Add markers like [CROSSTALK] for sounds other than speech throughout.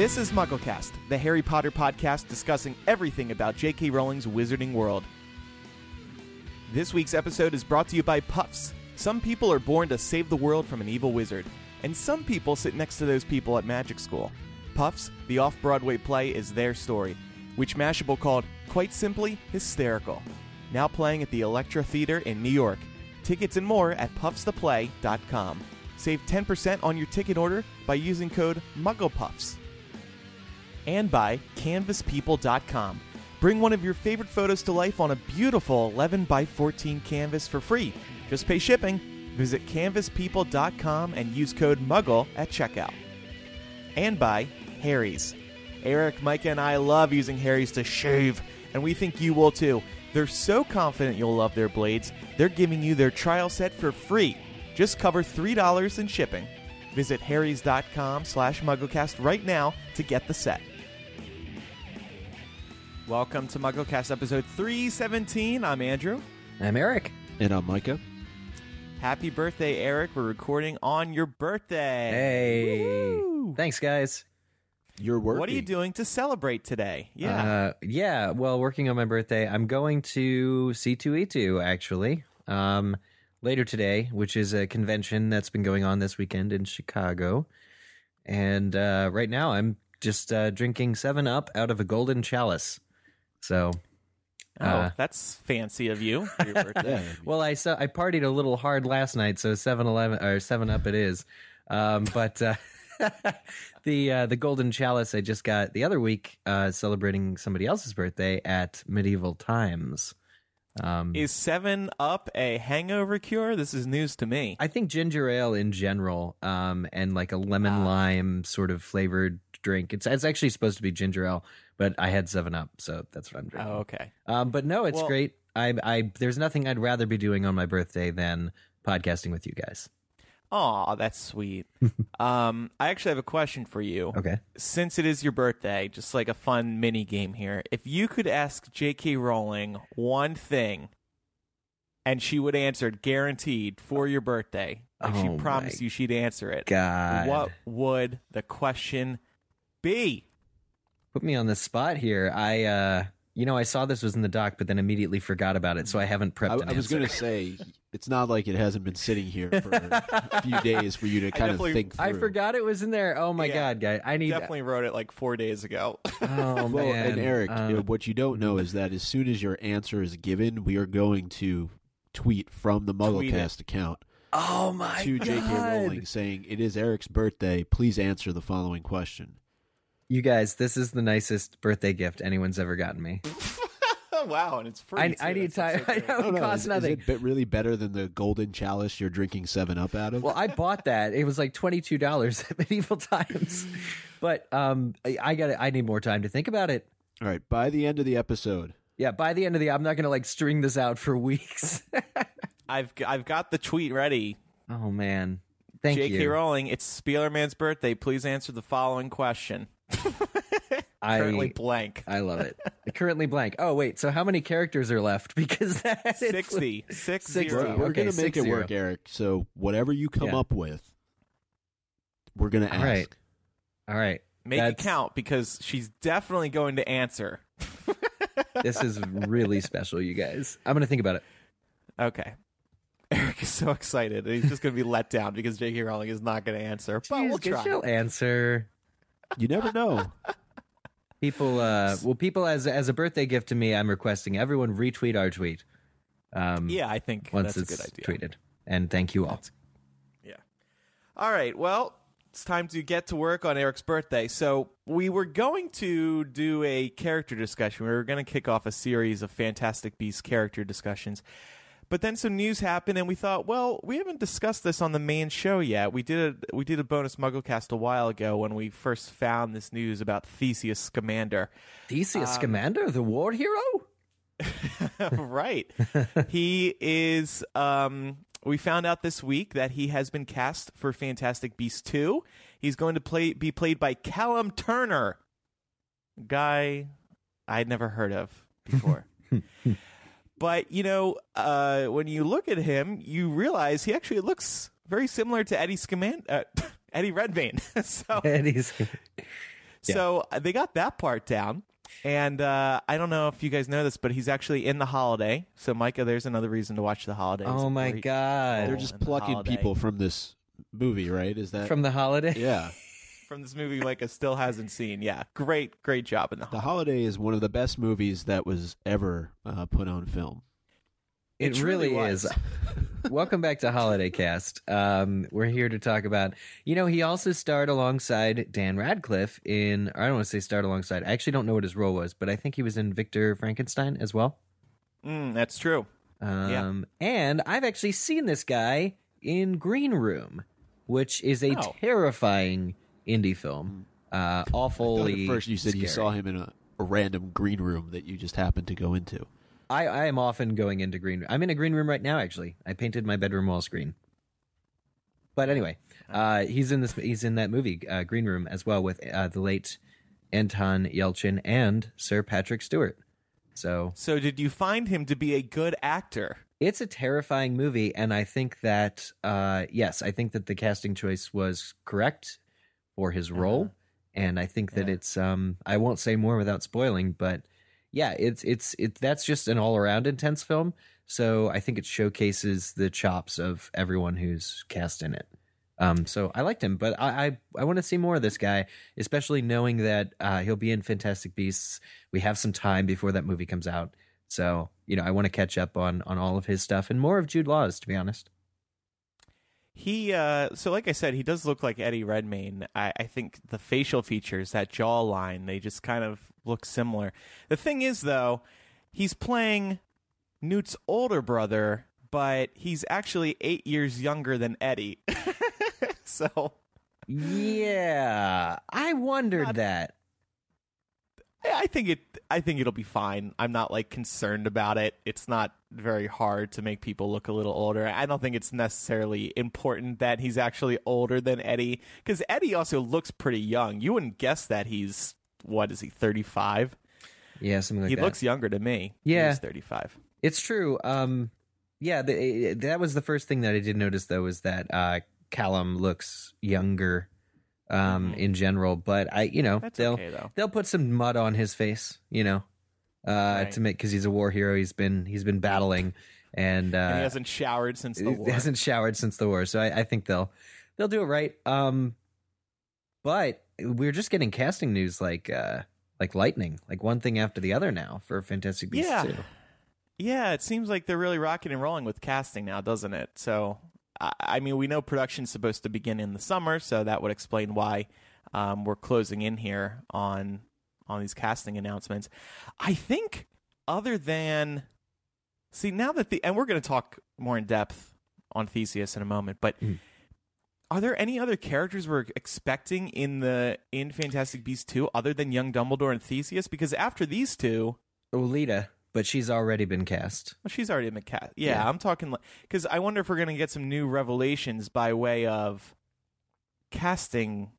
This is MuggleCast, the Harry Potter podcast discussing everything about J.K. Rowling's Wizarding World. This week's episode is brought to you by Puffs. Some people are born to save the world from an evil wizard, and some people sit next to those people at magic school. Puffs, the off Broadway play, is their story, which Mashable called, quite simply, hysterical. Now playing at the Elektra Theater in New York. Tickets and more at puffstheplay.com. Save 10% on your ticket order by using code MugglePuffs and by canvaspeople.com. Bring one of your favorite photos to life on a beautiful 11 by 14 canvas for free. Just pay shipping. Visit canvaspeople.com and use code MUGGLE at checkout. And by Harry's. Eric, Micah, and I love using Harry's to shave, and we think you will too. They're so confident you'll love their blades, they're giving you their trial set for free. Just cover $3 in shipping. Visit harrys.com slash mugglecast right now to get the set. Welcome to MuggleCast episode 317. I'm Andrew. I'm Eric. And I'm Micah. Happy birthday, Eric. We're recording on your birthday. Hey. Woo! Thanks, guys. You're working. What are you doing to celebrate today? Yeah. Uh, yeah. Well, working on my birthday, I'm going to C2E2 actually um, later today, which is a convention that's been going on this weekend in Chicago. And uh, right now, I'm just uh, drinking Seven Up out of a golden chalice. So, oh, uh, that's fancy of you [LAUGHS] your. Yeah. well, I saw I partied a little hard last night, so Seven Eleven or Seven Up it is. Um, but uh, [LAUGHS] the uh, the golden chalice I just got the other week, uh, celebrating somebody else's birthday at Medieval Times. Um, Is 7 Up a hangover cure? This is news to me. I think ginger ale in general, um, and like a lemon Ah. lime sort of flavored drink. It's it's actually supposed to be ginger ale, but I had Seven Up, so that's what I'm drinking. Oh, okay. Um, but no, it's Well- great. I, I there's nothing I'd rather be doing on my birthday than podcasting with you guys. Aw, that's sweet. [LAUGHS] um, I actually have a question for you. Okay. Since it is your birthday, just like a fun mini game here. If you could ask J.K. Rowling one thing, and she would answer it guaranteed for your birthday, and Oh she promised you she'd answer it, God, what would the question be? put me on the spot here. I, uh, you know, I saw this was in the doc, but then immediately forgot about it, so I haven't prepped. I, an I was going to say, it's not like it hasn't been sitting here for a few [LAUGHS] days for you to kind of think through. I forgot it was in there. Oh my Yeah. god, guy! I need. Definitely wrote it like four days ago. [LAUGHS] Oh Well, man, and Eric, Um, you know, what you don't know is that as soon as your answer is given, we are going to tweet from the MuggleCast account oh my to J.K. Rowling saying, "It is Eric's birthday. Please answer the following question." You guys, this is the nicest birthday gift anyone's ever gotten me. [LAUGHS] wow, and it's free. I, too. I need time. so [LAUGHS] I great. know I don't it know, costs is, nothing. is it really better than the golden chalice you're drinking Seven Up out of? Well, I bought that. It was like twenty two dollars [LAUGHS] at medieval times, but um, I, I got. I need more time to think about it. All right. By the end of the episode, Yeah, by the end of the, I'm not gonna like string this out for weeks. I've I've got the tweet ready. oh man, thank J.K. you. J.K. Rowling, it's Spielerman's birthday. Please answer the following question. [LAUGHS] Currently I blank. I love it. [LAUGHS] Currently blank. Oh wait, so how many characters are left? [LAUGHS] Because that 60. Six 60. we're, we're Okay, going to make it 6-0. work, Eric. So whatever you come Yeah. up with, we're going to ask. All right. All right. Make it count because she's definitely going to answer. This is really special, you guys. I'm gonna think about it. Okay. Eric is so excited. He's just going to be let down because J.K. Rowling is not going to answer. But we'll try. She'll answer. You never know. People, uh, well, people as as a birthday gift to me, I'm requesting everyone retweet our tweet. Um, Yeah, I think once that's a it's good idea. tweeted. And thank you all. That's- Yeah. All right. Well, it's time to get to work on Eric's birthday. So we were going to do a character discussion. We were going to kick off a series of Fantastic Beasts character discussions. But then some news happened, and we thought, well, we haven't discussed this on the main show yet. We did a we did a bonus MuggleCast a while ago when we first found this news about Theseus Scamander. Theseus Scamander, the war hero? [LAUGHS] right. he is. Um, we found out this week that he has been cast for Fantastic Beasts 2. He's going to play be played by Callum Turner, guy I'd never heard of before. [LAUGHS] but you know, uh, when you look at him, you realize he actually looks very similar to Eddie Scamander, uh, [LAUGHS] Eddie Redmayne. [LAUGHS] so, [LAUGHS] Eddie's. so uh, they got that part down. And uh, I don't know if you guys know this, but he's actually in the holiday. So, Micah, there's another reason to watch the holiday. Oh my great god! They're just in The plucking people from this movie, right? Is that From the holiday? Yeah. From this movie Micah still hasn't seen. Yeah, great, great job in the The holiday. Holiday is one of the best movies that was ever uh, put on film. It, It really, truly is. [LAUGHS] Welcome back to Holiday Cast. Um, we're here to talk about. You know, he also starred alongside Dan Radcliffe in. I don't want to say starred alongside. I actually don't know what his role was, but I think he was in Victor Frankenstein as well. Mm, that's true. Um, And I've actually seen this guy in Green Room, which is a Oh. terrifying indie film. Uh, I awfully. at first you said you saw him in a, a random green room that you just happened to go into. I, I am often going into green. I'm in a green room right now. Actually, I painted my bedroom walls green. But anyway, uh, he's in this. He's in that movie, uh, Green Room, as well with uh, the late Anton Yelchin and Sir Patrick Stewart. So So, did you find him to be a good actor? it's a terrifying movie, and I think that uh, yes, I think that the casting choice was correct for his role, and I think that Yeah. it's. Um, I won't say more without spoiling, but yeah, it's it's it. That's just an all around intense film. So I think it showcases the chops of everyone who's cast in it. Um, so I liked him, but I I, I want to see more of this guy, especially knowing that uh, he'll be in Fantastic Beasts. We have some time before that movie comes out, so you know I want to catch up on on all of his stuff and more of Jude Law's, to be honest. He, uh, so like I said, he does look like Eddie Redmayne. I, I think the facial features, that jawline, they just kind of look similar. The thing is, though, he's playing Newt's older brother, but he's actually eight years younger than Eddie. [LAUGHS] so Yeah, I wondered Not- that. I think it. I think it'll be fine. I'm not like concerned about it. It's not very hard to make people look a little older. I don't think it's necessarily important that he's actually older than Eddie because Eddie also looks pretty young. You wouldn't guess that he's what is he 35? Yeah, something like he that. looks younger to me. Yeah. he's 35. It's true. Um, yeah, the, that was the first thing that I did notice, though, is that uh, Callum looks younger um, Mhm. in general. But I, you know, That's they'll okay they'll put some mud on his face, you know, uh, Right. to make because he's a war hero. He's been he's been battling, and, uh, and he hasn't showered since the he war. hasn't showered since the war. So I, I think they'll they'll do it right. Um, but we're just getting casting news like uh, like lightning, like one thing after the other now for Fantastic Beasts Yeah. 2. Yeah, it seems like they're really rocking and rolling with casting now, doesn't it? So, I, I mean, we know production's supposed to begin in the summer, so that would explain why um, we're closing in here on on these casting announcements. I think, other than see now that the and we're going to talk more in depth on Theseus in a moment, but. Mm. Are there any other characters we're expecting in the in Fantastic Beasts 2 other than young Dumbledore and Theseus? Because after these two, Leta, but she's already been cast. well, she's already been cast. Yeah, Yeah. I'm talking because I wonder if we're gonna get some new revelations by way of casting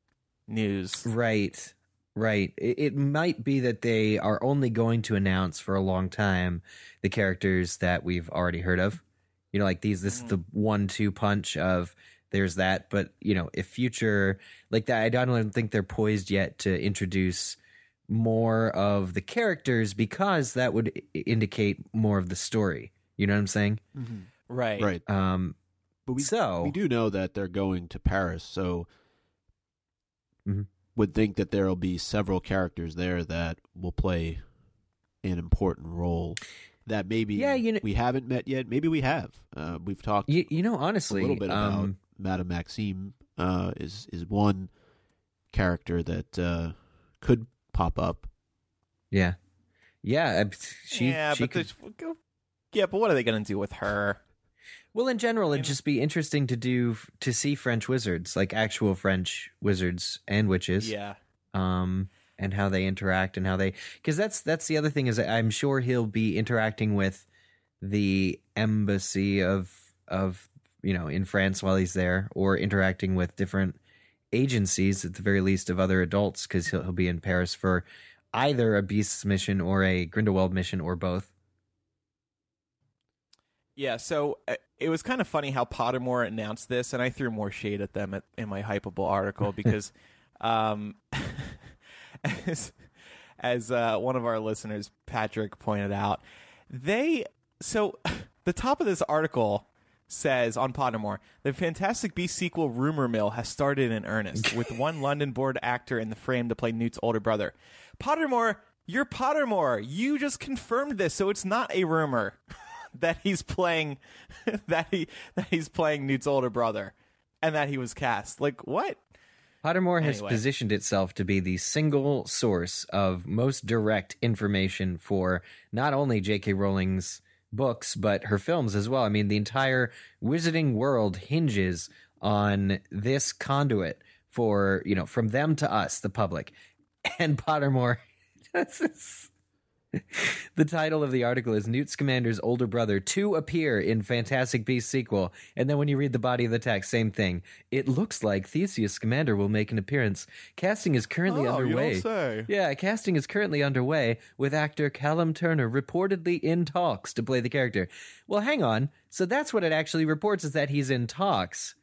news. Right, right. It, it might be that they are only going to announce for a long time the characters that we've already heard of. You know, like these. This is the mm. one-two punch of there's that. But you know, if future like that, I don't think they're poised yet to introduce more of the characters because that would indicate more of the story. You know what I'm saying? Right. Right. Um, But we, so we do know that they're going to Paris, so Mhm. would think that there will be several characters there that will play an important role that maybe Yeah, you know- we haven't met yet. Maybe we have. Uh, we've talked you, you know, honestly, a little bit about um, Madame Maxime uh, is is one character that uh, could pop up. Yeah, yeah. She, yeah, she but could, there's- yeah, but what are they going to do with her? well, in general, it'd just be interesting to do to see French wizards, like actual French wizards and witches. Yeah, um, and how they interact and how they because that's that's the other thing is that I'm sure he'll be interacting with the embassy of of you know in France while he's there, or interacting with different agencies at the very least of other adults because he'll, he'll be in Paris for either a Beasts mission or a Grindelwald mission or both. yeah. So uh, it was kind of funny how Pottermore announced this, and I threw more shade at them at, in my Hypable article [LAUGHS] because, um, [LAUGHS] as as uh, one of our listeners, Patrick, pointed out, they so [LAUGHS] the top of this article says on Pottermore, the Fantastic Beasts sequel rumor mill has started in earnest with [LAUGHS] one London born actor in the frame to play Newt's older brother. Pottermore, you're Pottermore. You just confirmed this, so it's not a rumor [LAUGHS] that he's playing [LAUGHS] that he that he's playing Newt's older brother and that he was cast. Like what? Pottermore has Anyway. positioned itself to be the single source of most direct information for not only J.K. Rowling's books, but her films as well. I mean, the entire wizarding world hinges on this conduit for, you know, from them to us, the public. [LAUGHS] And Pottermore. [LAUGHS] this is- [LAUGHS] the title of the article is Newt Scamander's older brother to appear in Fantastic Beasts sequel. And then when you read the body of the text, same thing. It looks like Theseus Scamander will make an appearance. Casting is currently Oh, you underway. don't say. Yeah, casting is currently underway with actor Callum Turner reportedly in talks to play the character. Well, hang on. So that's what it actually reports is that he's in talks.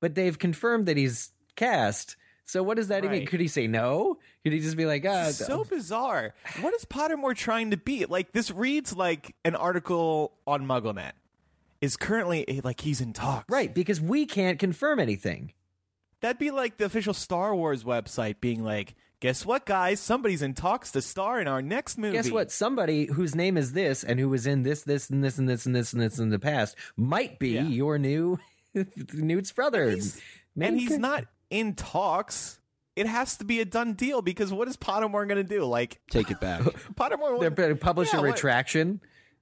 But they've confirmed that he's cast. So what does that even Right. could he say no? Could he just be like, ah, so bizarre. What is Pottermore trying to be? Like this reads like an article on MuggleNet. Is currently eh, like he's in talks. Right, because we can't confirm anything. That'd be like the official Star Wars website being like, "Guess what, guys? Somebody's in talks to star in our next movie." Guess what? Somebody whose name is this and who was in this, this, and this, and this, and this, and this in the past might be Yeah. your new [LAUGHS] Newt's brother. He's- and he's not in talks. It has to be a done deal because what is Pottermore going to do? Like Take it back. [LAUGHS] Pottermore, They're going to publish Yeah, a what- retraction.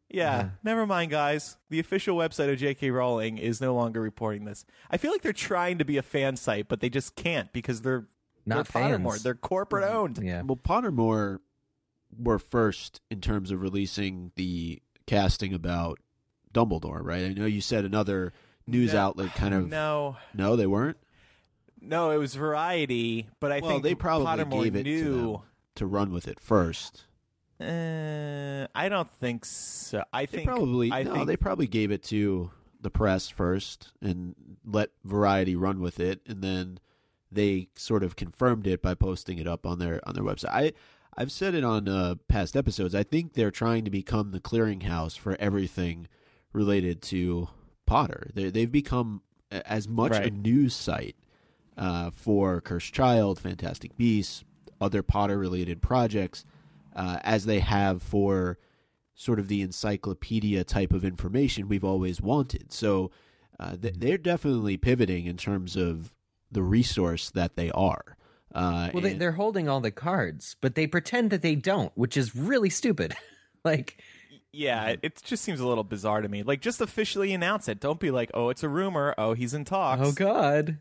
Yeah, never mind, guys. The official website of J.K. Rowling is no longer reporting this. I feel like they're trying to be a fan site, but they just can't because they're Not they're Pottermore. fans. They're corporate owned. Yeah. well, Pottermore were first in terms of releasing the casting about Dumbledore, right? I know you said another news No, outlet kind of. [SIGHS] No, No, they weren't. No, it was Variety, but I well, think they probably Pottermore gave it to knew. them to run with it first. Uh, I don't think so. I They think probably I no, think they probably gave it to the press first and let Variety run with it, and then they sort of confirmed it by posting it up on their on their website. I I've said it on uh, past episodes. I think they're trying to become the clearinghouse for everything related to Potter. They they've become as much a news site uh, for Cursed Child, Fantastic Beasts, other Potter related projects uh, as they have for sort of the encyclopedia type of information we've always wanted. So uh, th- they're definitely pivoting in terms of the resource that they are. Uh, Well, they, and- they're holding all the cards, but they pretend that they don't, which is really stupid. [LAUGHS] like, yeah, it, it just seems a little bizarre to me. Like, just officially announce it. Don't be like, oh, it's a rumor. Oh, he's in talks. oh god,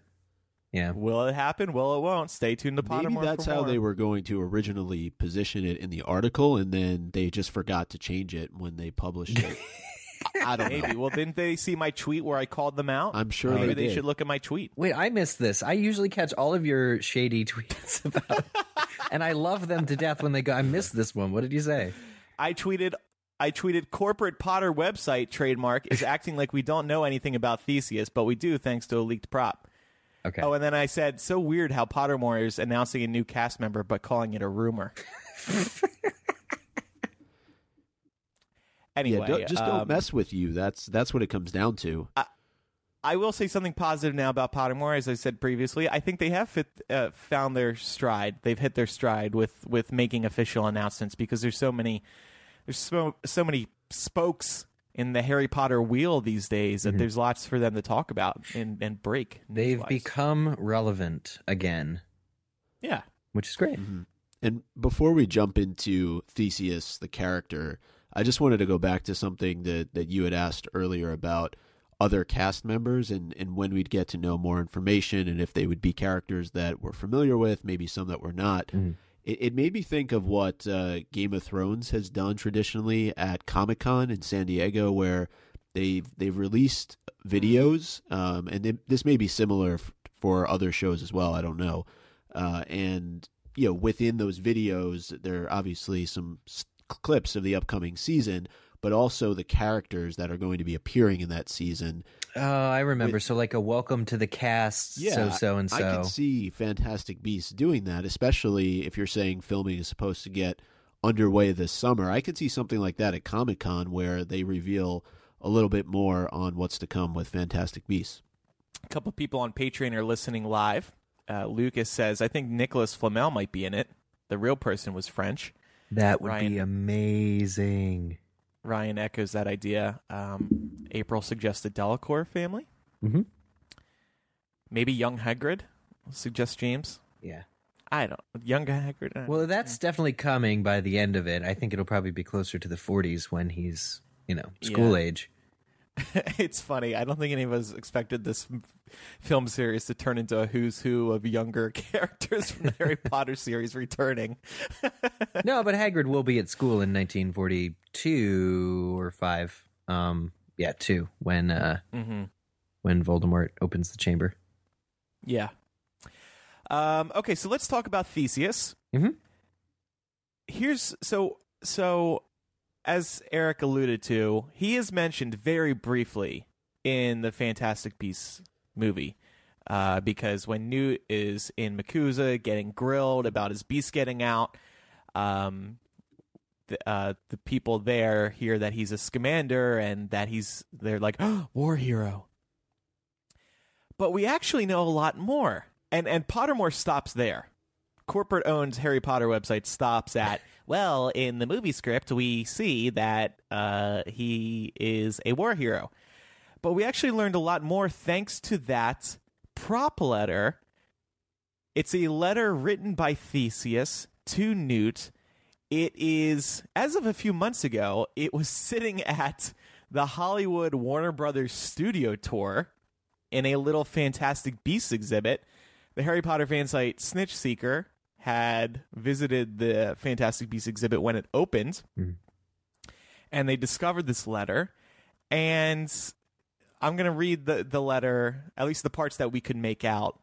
yeah. Will it happen? Will it won't? Stay tuned to Maybe that's for how more. they were going to originally position it in the article, and then they just forgot to change it when they published it. [LAUGHS] I I don't know. Maybe. Well, didn't they see my tweet where I called them out? I'm sure Maybe they they did. should look at my tweet. Wait, I missed this. I usually catch all of your shady [LAUGHS] tweets about, and I love them to death when they go. I missed this one. What did you say? I tweeted. I tweeted corporate Potter website trademark is acting like we don't know anything about Theseus, but we do thanks to a leaked prop. Okay. Oh, and then I said, so weird how Pottermore is announcing a new cast member but calling it a rumor. [LAUGHS] anyway, yeah, don't, just um, don't mess with you. That's that's what it comes down to. I will say something positive now about Pottermore. As I said previously, I think they have fit, uh, found their stride. They've hit their stride with with making official announcements because there's so many there's so so many spokes in the Harry Potter wheel these days that Mhm. there's lots for them to talk about and and break. They've news-wise. become relevant again, yeah. which is great. Mhm. And before we jump into Theseus, the character, I just wanted to go back to something that, that you had asked earlier about other cast members and, and when we'd get to know more information and if they would be characters that we're familiar with, maybe some that we're not. Mhm. It, it made me think of what uh, Game of Thrones has done traditionally at Comic Con in San Diego, where they've they've released videos, um, and it, this may be similar f- for other shows as well. I don't know, uh, and you know within those videos there are obviously some s- clips of the upcoming season but also the characters that are going to be appearing in that season Oh, I remember. With- so like a welcome to the cast. Yeah, so so and so. i so. can see fantastic beasts doing that especially if you're saying filming is supposed to get underway this summer i could see something like that at comic-con where they reveal a little bit more on what's to come with fantastic beasts A couple people on Patreon are listening live. Uh, Lucas says, I think Nicholas Flamel might be in it. The real person was French. that would Ryan. be amazing. Ryan echoes that idea. Um, April suggests the Delacour family. Mm-hmm. Maybe young Hagrid, suggests James. Yeah. I don't. Young Hagrid. uh, Well, that's definitely coming by the end of it. I think it'll probably be closer to the 40s when he's, you know, school Yeah. age. [LAUGHS] it's funny. I don't think any of us expected this film series to turn into a who's who of younger [LAUGHS] characters from the Harry [LAUGHS] Potter series returning. no, but Hagrid will be at school in 1942 or 5. Um yeah, 2 when uh mm-hmm. when Voldemort opens the chamber. Yeah. Um, okay, so let's talk about Theseus. Mhm. Here's so so as Eric alluded to, he is mentioned very briefly in the Fantastic Beasts movie. Uh, because when Newt is in MACUSA getting grilled about his beast getting out, um, the, uh, the people there hear that he's a Scamander and that he's they're like oh, war hero. But we actually know a lot more, and and Pottermore stops there. Corporate owned Harry Potter website stops at well, in the movie script we see that uh, he is a war hero, but we actually learned a lot more thanks to that prop letter. It's a letter written by Theseus to Newt. It is, as of a few months ago, it was sitting at the Hollywood Warner Brothers studio tour in a little Fantastic Beasts exhibit. The Harry Potter fan site SnitchSeeker had visited the Fantastic Beasts exhibit when it opened, Mhm. and they discovered this letter. And I'm going to read the, the letter, at least the parts that we could make out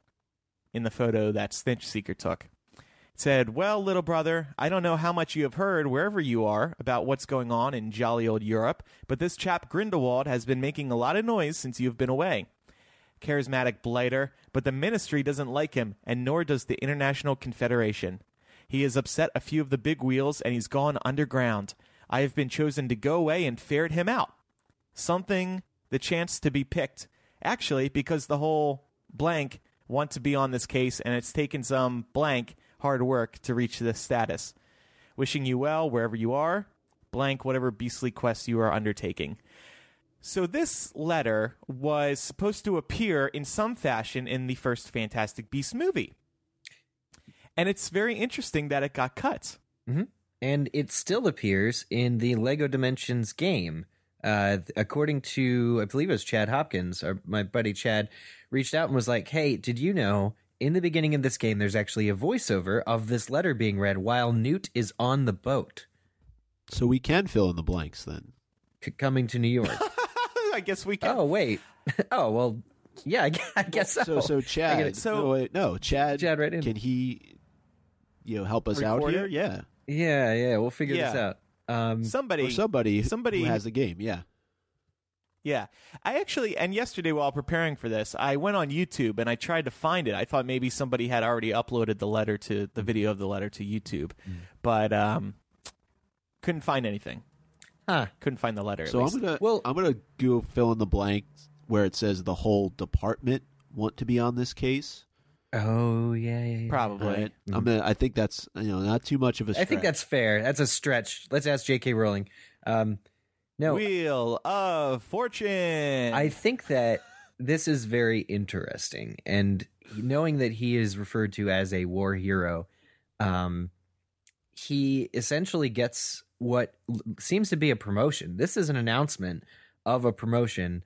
in the photo that SnitchSeeker took. It said, Well, little brother, I don't know how much you have heard wherever you are about what's going on in jolly old Europe, but this chap Grindelwald has been making a lot of noise since you've been away. Charismatic blighter, but the ministry doesn't like him, and nor does the International Confederation. He has upset a few of the big wheels, and he's gone underground. I have been chosen to go away and ferret him out. Something the chance to be picked. Actually, because the whole blank want to be on this case, and it's taken some blank hard work to reach this status. Wishing you well wherever you are, blank whatever beastly quest you are undertaking. So this letter was supposed to appear in some fashion in the first Fantastic Beasts movie. And it's very interesting that it got cut. and it still appears in the Lego Dimensions game. Uh, according to, I believe it was Chad Hopkins, or my buddy Chad, reached out and was like, "Hey, did you know in the beginning of this game there's actually a voiceover of this letter being read while Newt is on the boat So we can fill in the blanks then. c- coming to New York?" [LAUGHS] I guess we can. oh wait, [LAUGHS] oh well, yeah, [LAUGHS] I gu- I guess so. So so Chad. get it. So- no, wait, no, Chad. Chad right in. Can he, you know, help us out Record here? it? Yeah. yeah, yeah, we'll figure this Yeah. out. Um, Somebody Or somebody, somebody- who has the game. Yeah. Yeah. I actually, and yesterday while preparing for this, I went on YouTube and I tried to find it. I thought maybe somebody had already uploaded the letter to the video of the letter to YouTube, Mm. but um, couldn't find anything. Huh. Couldn't find the letter. at So I'm gonna Well- I'm gonna go fill in the blanks where it says the whole department want to be on this case. Oh yeah, yeah, yeah. probably. All right? I'm gonna. I think that's you know not too much of a. I think that's fair. That's a stretch. Let's ask J.K. Rowling. Um, No, Wheel of Fortune. I think that this is very interesting, and knowing that he is referred to as a war hero, um, he essentially gets what seems to be a promotion. This is an announcement of a promotion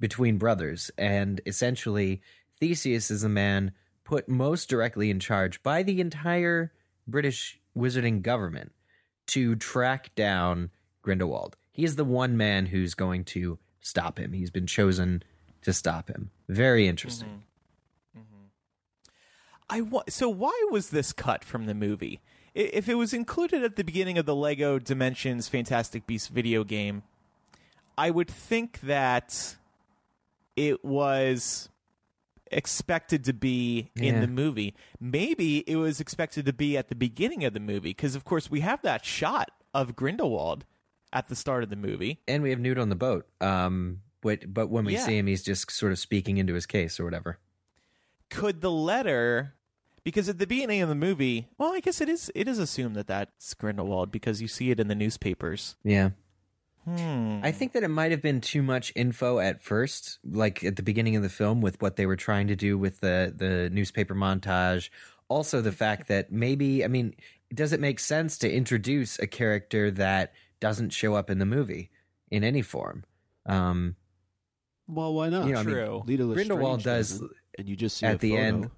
between brothers, and essentially, Theseus is a man put most directly in charge by the entire British wizarding government to track down Grindelwald. He is the one man who's going to stop him. He's been chosen to stop him. Very interesting. Mm-hmm. Mm-hmm. I wa- so why was this cut from the movie? If it was included at the beginning of the Lego Dimensions Fantastic Beasts video game, I would think that it was expected to be in Yeah. the movie. Maybe it was expected to be at the beginning of the movie because of course we have that shot of Grindelwald at the start of the movie. And we have Newt on the boat. Um, but but when we Yeah. see him, he's just sort of speaking into his case or whatever. could the letter because at the beginning of the movie well i guess it is it is assumed that that's grindelwald because you see it in the newspapers Yeah. hmm. I think that it might have been too much info at first, like at the beginning of the film, with what they were trying to do with the the newspaper montage. Also, the fact that maybe, I mean, does it make sense to introduce a character that doesn't show up in the movie in any form? Um, Well, why not? You know, I mean, True. Grindelwald does and you just see at a the photo. end.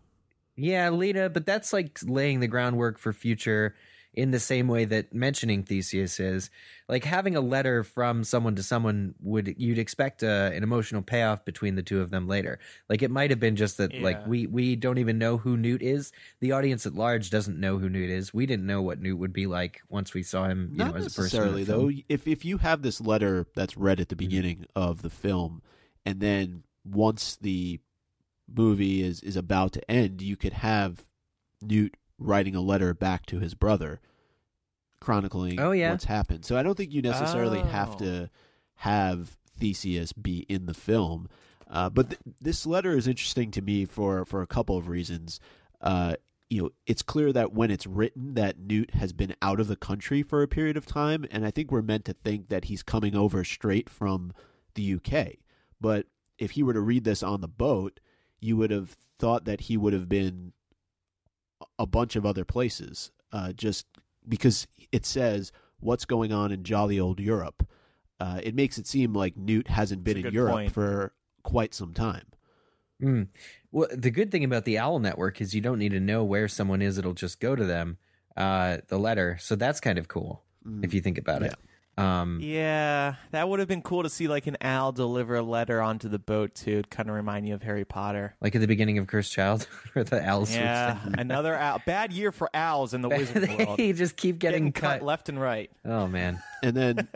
Yeah, Leta, but that's like laying the groundwork for future in the same way that mentioning Theseus is. Like having a letter from someone to someone would you'd expect a, an emotional payoff between the two of them later. Like it might have been just that like we we don't even know who Newt is. The audience at large doesn't know who Newt is. We didn't know what Newt would be like once we saw him, you Not know, as a person. necessarily though. If if you have this letter that's read Mm-hmm. at the beginning of the film, and then once the movie is is about to end, you could have Newt writing a letter back to his brother, chronicling Oh, yeah. what's happened. So I don't think you necessarily have Oh. to have Theseus be in the film. Uh, but th- this letter is interesting to me for for a couple of reasons. Uh, you know, it's clear that when it's written that Newt has been out of the country for a period of time, and I think we're meant to think that he's coming over straight from the UK. But if he were to read this on the boat, you would have thought that he would have been a bunch of other places, uh, just because it says what's going on in jolly old Europe. Uh, it makes it seem like Newt hasn't been in Europe point. for quite some time. Mm. Well, the good thing about the Owl Network is you don't need to know where someone is; it'll just go to them, uh, the letter. So that's kind of cool Mm. if you think about it. Um, yeah that would have been cool to see like an owl deliver a letter onto the boat too kind of remind you of harry potter like at the beginning of Cursed Child, [LAUGHS] where the owls. yeah another owl bad year for owls in the [LAUGHS] wizard world they [LAUGHS] just keep getting, cut left and right Oh man, And then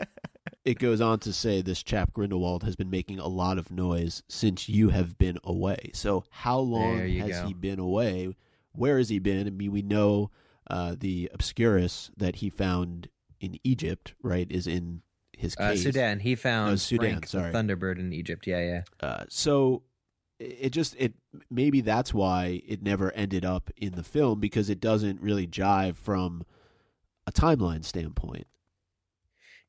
it goes on to say this chap Grindelwald has been making a lot of noise since you have been away. So how long has go. he been away? Where has he been? I mean, we know uh, the Obscurus that he found in Egypt, right, is in his uh, case. Sudan. He found Oh, Sudan, Frank, sorry. Thunderbird in Egypt. Yeah, yeah. Uh, so it it just it maybe that's why it never ended up in the film because it doesn't really jive from a timeline standpoint.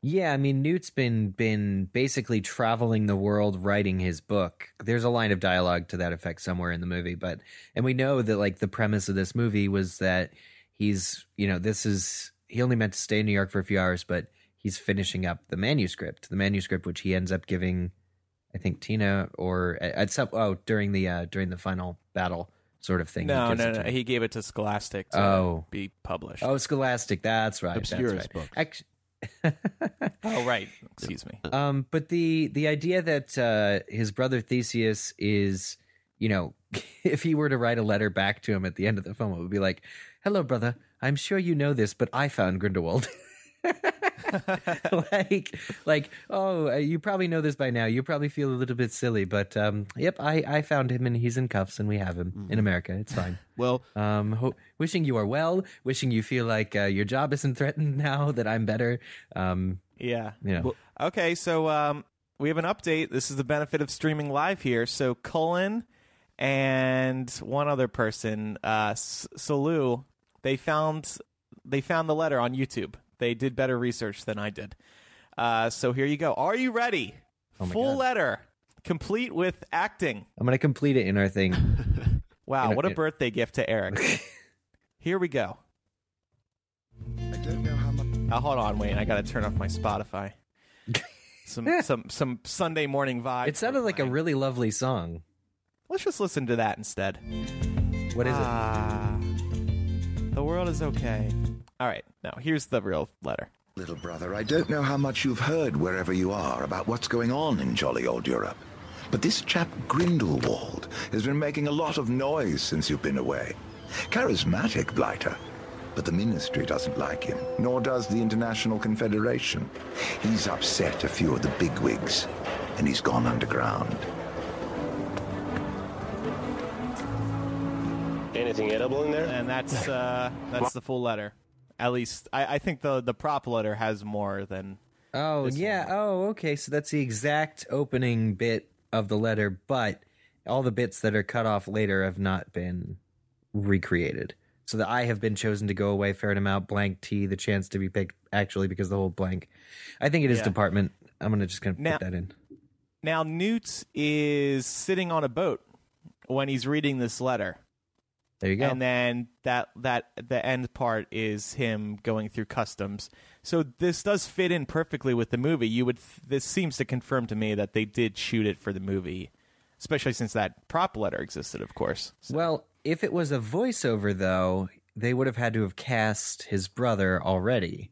Yeah, I mean Newt's been been basically traveling the world writing his book. There's a line of dialogue to that effect somewhere in the movie, but and we know that like the premise of this movie was that he's, you know, this is he only meant to stay in New York for a few hours, but he's finishing up the manuscript. The manuscript which he ends up giving I think Tina or at at some oh during the uh during the final battle sort of thing. he no no no he gave it to scholastic to Oh. be published Oh, Scholastic, that's right. Obscurus that's right. books. Act- [LAUGHS] oh right excuse me Um, but the the idea that uh, his brother Theseus is, you know, [LAUGHS] if he were to write a letter back to him at the end of the film, it would be like, "Hello, brother. I'm sure you know this, but I found Grindelwald." [LAUGHS] like, like, oh, uh, you probably know this by now. You probably feel a little bit silly, but um, yep, I I found him and he's in cuffs and we have him in America. It's fine. [LAUGHS] Well, Um, ho- wishing you are well. Wishing you feel like uh, your job isn't threatened now that I'm better. Um, yeah you know. Well- Okay, so um, we have an update. This is the benefit of streaming live here. So Cullen and one other person, uh, S- Salu, they found they found the letter on YouTube. They did better research than I did. Uh, so here you go. Are you ready? Oh Full God. letter, complete with acting. I'm gonna complete it in our thing. [LAUGHS] Wow, In a- what a in- birthday gift to Eric. [LAUGHS] here we go. I don't know how much. Oh, hold on, wait. I got to turn off my Spotify. [LAUGHS] Some some some Sunday morning vibe. It sounded like a really lovely song. Let's just listen to that instead. What is it? The world is okay. All right, now here's the real letter. Little brother, I don't know how much you've heard wherever you are about what's going on in jolly old Europe. But this chap Grindelwald has been making a lot of noise since you've been away. Charismatic blighter. But the ministry doesn't like him, nor does the International Confederation. He's upset a few of the bigwigs, and he's gone underground. Anything edible in there? And that's uh, that's the full letter. At least I, I think the the prop letter has more than. Oh This yeah. Oh okay. So that's the exact opening bit of the letter, but all the bits that are cut off later have not been recreated. So the I have been chosen to go away, ferret him out, blank T, the chance to be picked actually because the whole blank. I think it is Yeah. department. I'm gonna just gonna Now- put that in. Now Newt is sitting on a boat when he's reading this letter. There you go. and then that that the end part is him going through customs. So this does fit in perfectly with the movie. You would this seems to confirm to me that they did shoot it for the movie, especially since that prop letter existed, of course. So- Well, if it was a voiceover, though, they would have had to have cast his brother already.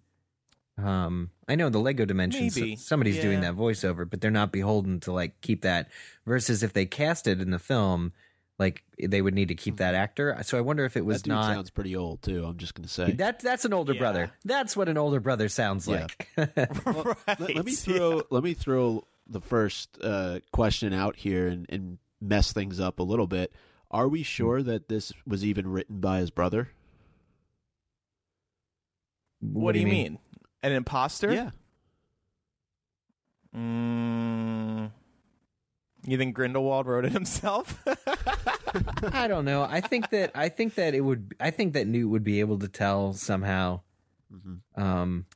Um, I know the Lego Dimensions, Maybe, somebody's doing that voiceover, but they're not beholden to like keep that. Versus if they cast it in the film, like they would need to keep that actor. So I wonder if it was that dude not. sounds pretty old too. I'm just gonna say. that that's an older Yeah. brother. That's what an older brother sounds Yeah. like. [LAUGHS] right. let, let me [LAUGHS] throw let me throw the first uh, question out here and, and mess things up a little bit. Are we sure that this was even written by his brother? What, do you mean? An imposter? Yeah. Mm, you think Grindelwald wrote it himself? [LAUGHS] I don't know. I think that I think that it would. I think that Newt would be able to tell somehow. Mhm. Um,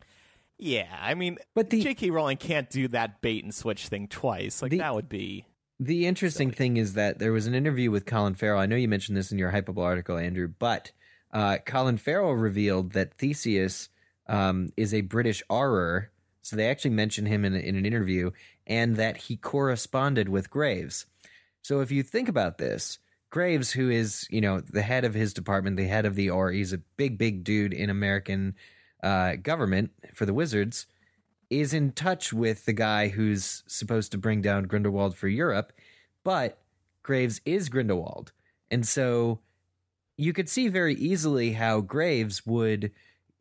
yeah, I mean, But the- J.K. Rowling can't do that bait and switch thing twice. Like The- that would be. The interesting thing is that there was an interview with Colin Farrell. I know you mentioned this in your Hypable article, Andrew, but uh, Colin Farrell revealed that Theseus um, is a British Auror. So they actually mention him in, in an interview, and that he corresponded with Graves. So if you think about this, Graves, who is you know the head of his department, the head of the OR, he's a big, big dude in American uh, government for the Wizards is in touch with the guy who's supposed to bring down Grindelwald for Europe, but Graves is Grindelwald. And so you could see very easily how Graves would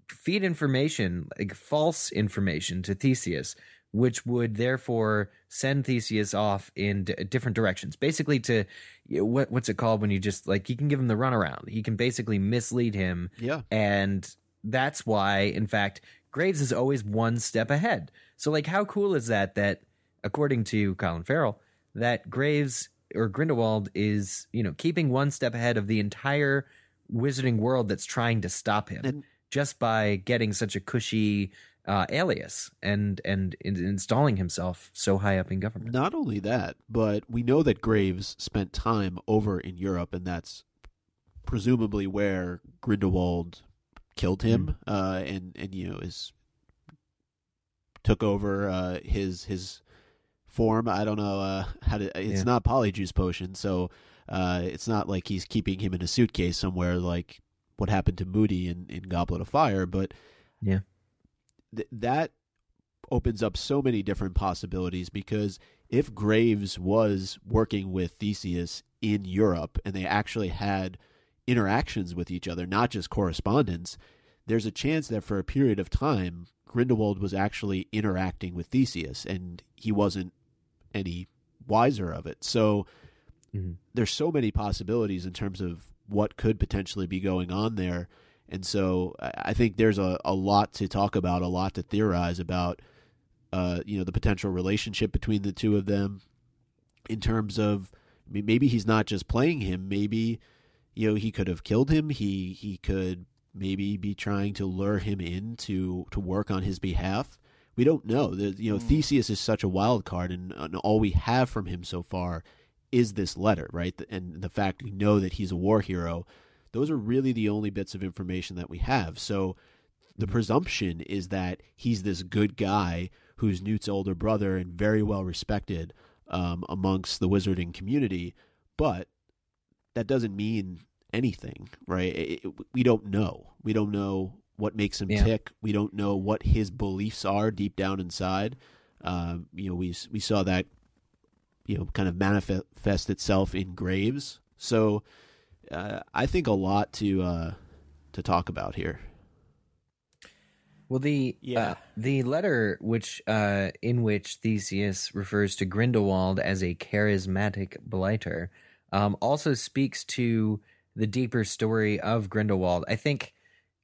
feed information, like false information to Theseus, which would therefore send Theseus off in d- different directions. Basically, to what what's it called when you just like you can give him the runaround. He can basically mislead him Yeah. and that's why, in fact, Graves is always one step ahead. So, like, how cool is that? That according to Colin Farrell, that Graves or Grindelwald is, you know, keeping one step ahead of the entire wizarding world that's trying to stop him And- just by getting such a cushy uh, alias and and in- installing himself so high up in government. Not only that, but we know that Graves spent time over in Europe, and that's presumably where Grindelwald killed him, uh, and and you know is took over uh, his his form. I don't know uh, how to. It's Yeah. not polyjuice potion, so uh, it's not like he's keeping him in a suitcase somewhere like what happened to Moody in, in Goblet of Fire. But Yeah. th- that opens up so many different possibilities because if Graves was working with Theseus in Europe and they actually had interactions with each other, not just correspondence, there's a chance that for a period of time, Grindelwald was actually interacting with Theseus and he wasn't any wiser of it. So Mhm. there's so many possibilities in terms of what could potentially be going on there. And so I think there's a, a lot to talk about, a lot to theorize about, uh, you know, the potential relationship between the two of them in terms of maybe he's not just playing him. Maybe, you know, he could have killed him. He, he could maybe be trying to lure him in to, to work on his behalf. we don't know. The, you know, Theseus is such a wild card, and, and all we have from him so far is this letter, right? And the fact we know that he's a war hero. Those are really the only bits of information that we have. So the presumption is that he's this good guy who's Newt's older brother and very well respected um, amongst the wizarding community, but that doesn't mean anything, right? It, it, we don't know. We don't know what makes him Yeah. tick. We don't know what his beliefs are deep down inside. Uh, you know, we we saw that you know kind of manifest itself in Graves. So uh, I think a lot to uh, to talk about here. Well, the Yeah. uh, the letter which uh, in which Theseus refers to Grindelwald as a charismatic blighter um, also speaks to the deeper story of Grindelwald. I think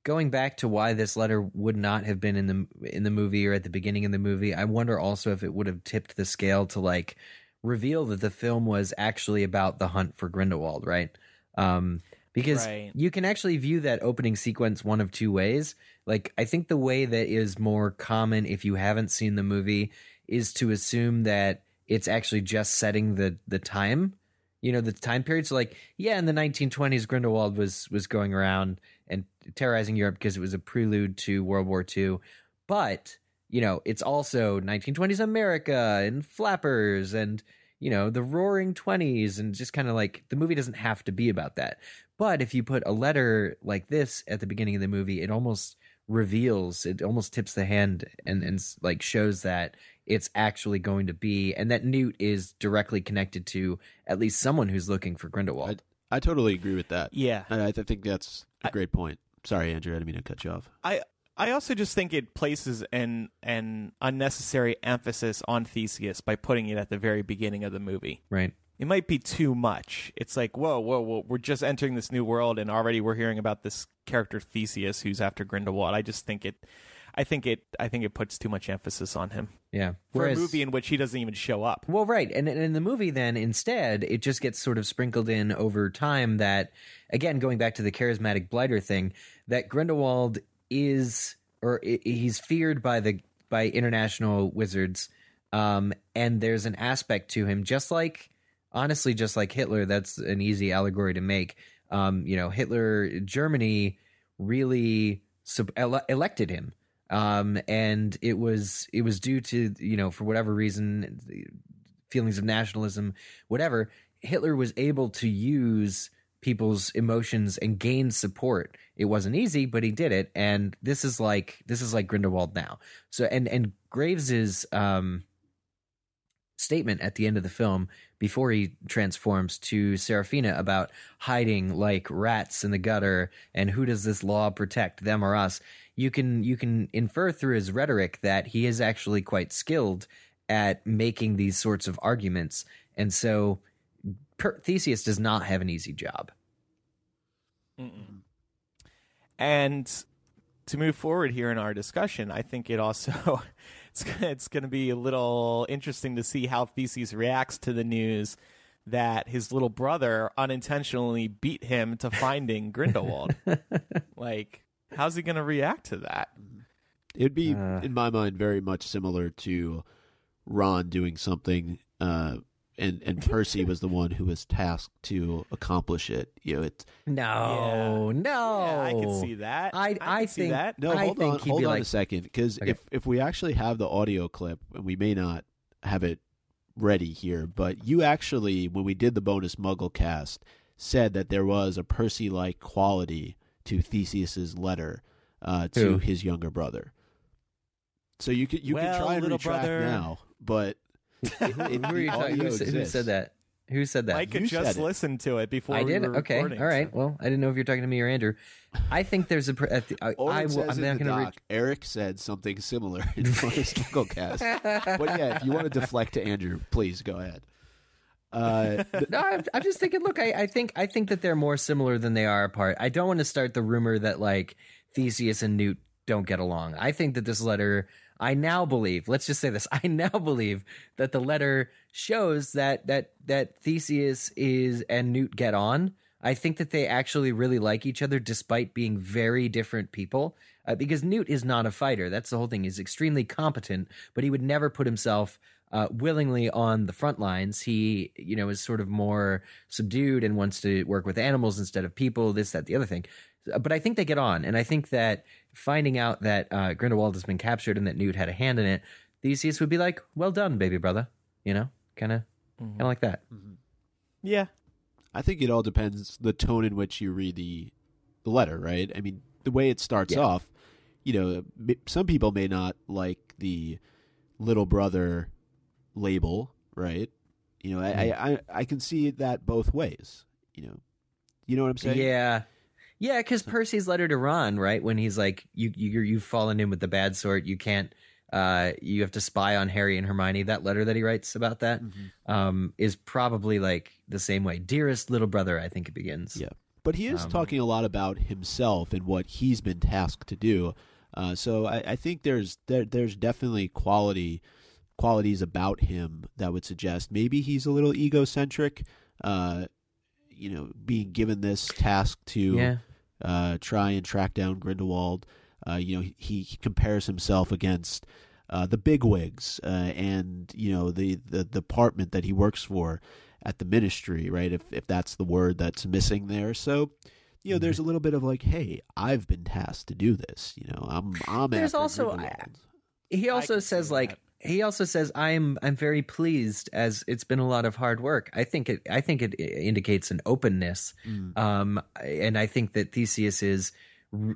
going back to why this letter would not have been in the in the movie or at the beginning of the movie, I wonder also if it would have tipped the scale to like reveal that the film was actually about the hunt for Grindelwald, right? Um, because Right. you can actually view that opening sequence one of two ways. Like, I think the way that is more common if you haven't seen the movie is to assume that it's actually just setting the the time, you know, the time period. So, like, yeah, in the 1920s, Grindelwald was was going around and terrorizing Europe because it was a prelude to World War II. But you know, it's also 1920s America and flappers and you know the Roaring Twenties and just kind of like the movie doesn't have to be about that. But if you put a letter like this at the beginning of the movie, it almost reveals, it almost tips the hand and and like shows that it's actually going to be, and that Newt is directly connected to at least someone who's looking for Grindelwald. I, I totally agree with that. Yeah. I, I think that's a I- great point. Sorry, Andrew, I didn't mean to cut you off. I I also just think it places an an unnecessary emphasis on Theseus by putting it at the very beginning of the movie. right. It might be too much. It's like, whoa, whoa, whoa, we're just entering this new world and already we're hearing about this character Theseus who's after Grindelwald. I just think it I think it I think it puts too much emphasis on him. Yeah. For a movie in which he doesn't even show up. Well, right, and, and in the movie, then instead, it just gets sort of sprinkled in over time. That again, going back to the charismatic blighter thing, that Grindelwald is, or he's feared by the by international wizards, um, and there's an aspect to him, just like honestly, just like Hitler. That's an easy allegory to make. Um, you know, Hitler, Germany really sub- ele- elected him um, and it was it was due to you know for whatever reason feelings of nationalism whatever hitler was able to use people's emotions and gain support. It wasn't easy but he did it and this is like this is like grindelwald now. So and and graves's um statement at the end of the film before he transforms to Seraphina about hiding like rats in the gutter and who does this law protect them or us you can you can infer through his rhetoric that he is actually quite skilled at making these sorts of arguments. And so Theseus does not have an easy job And to move forward here in our discussion, I think it also [LAUGHS] it's gonna, it's going to be a little interesting to see how Theseus reacts to the news that his little brother unintentionally beat him to finding [LAUGHS] Grindelwald. like, how's he going to react to that? It'd be, Uh. in my mind, very much similar to Ron doing something, uh, and and Percy was the one who was tasked to accomplish it. You know, it's no no Yeah, I can see that. I- can I see think- that. no. I hold think on, hold on like- a second, because Okay. if if we actually have the audio clip, and we may not have it ready here, but you actually, when we did the bonus Muggle cast, said that there was a Percy like quality to Theseus's letter uh, to Who? his younger brother. So you could you Well, can try and retract brother. now, but who, who, are you who, said, who said that who said that Mike had You just said it. listened to it before I we did. were Okay. recording, All right. so- Well, I didn't know if you're talking to me or Andrew. I think there's a. pr- at the- I, All I it will. says I'm not going to. doc, Eric said something similar in bonus [LAUGHS] cast. But yeah, if you want to deflect to Andrew, please go ahead. Uh, th- no, I'm, I'm just thinking. Look, I, I think I think that they're more similar than they are apart. I don't want to start the rumor that like Theseus and Newt don't get along. I think that this letter. I now believe. Let's just say this. [LAUGHS] I now believe that the letter shows that that that Theseus is and Newt get on. I think that they actually really like each other despite being very different people. Uh, because Newt is not a fighter. That's the whole thing. He's extremely competent, but he would never put himself uh, willingly on the front lines. He, you know, is sort of more subdued and wants to work with animals instead of people. This, that, the other thing. But I think they get on, and I think that finding out that uh, Grindelwald has been captured and that Newt had a hand in it, Theseus would be like, "Well done, baby brother," you know, kind of, mm-hmm. kind of like that. Mm-hmm. Yeah. I think it all depends the tone in which you read the the letter, right? I mean, the way it starts Yeah. off, you know, some people may not like the little brother label, right? You know, I, mm-hmm. I, I I can see that both ways. You know, you know what I'm saying? Yeah. Yeah, because Percy's letter to Ron, right? When he's like, "You, you, you've fallen in with the bad sort. You can't. Uh, you have to spy on Harry and Hermione." That letter that he writes about that um, is probably like the same way. Dearest little brother, I think it begins. Yeah. But he is Um, talking a lot about himself and what he's been tasked to do. Uh, so I, I think there's there, there's definitely quality qualities about him that would suggest maybe he's a little egocentric. Uh, you know, being given this task to Yeah. Uh, try and track down Grindelwald. Uh, you know, he, he compares himself against uh, the bigwigs uh, and you know the, the department that he works for at the ministry, right? If if that's the word that's missing there, so you know, Mm-hmm. there's a little bit of like, hey, I've been tasked to do this. You know, I'm I'm. There's after also- Grindelwald. He also can says like that. He also says I'm I'm very pleased as it's been a lot of hard work. I think it I think it indicates an openness. Mm. Um and I think that Theseus is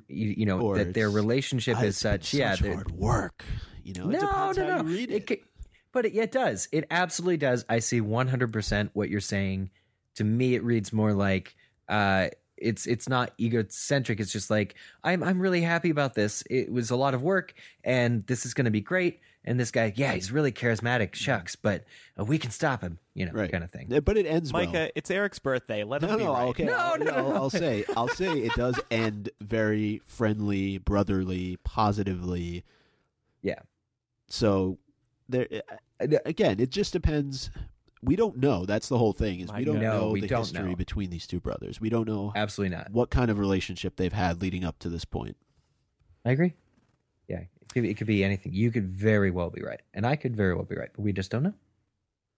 you know Or that their relationship "Ah, is such yeah such hard work. You know, it depends how you read it. ca- but it, it does. It absolutely does. I see 100% what you're saying. To me, it reads more like uh, it's it's not egocentric. It's just like I'm I'm really happy about this. It was a lot of work, and this is going to be great. And this guy, yeah, he's really charismatic. Shucks, but uh, we can stop him. You know, right, kind of thing. Yeah, But it ends well. Micah, it's Eric's birthday. Let him No, be no, right. okay. No, no, no, I'll, no. I'll say, I'll say, it does [LAUGHS] end very friendly, brotherly, positively. Yeah. So there, uh, again, it just depends. We don't know. That's the whole thing. Is we don't No, know we the don't history know. between these two brothers. We don't know Absolutely not. what kind of relationship they've had leading up to this point. I agree. Yeah, it could, it could be anything. You could very well be right, and I could very well be right, but we just don't know.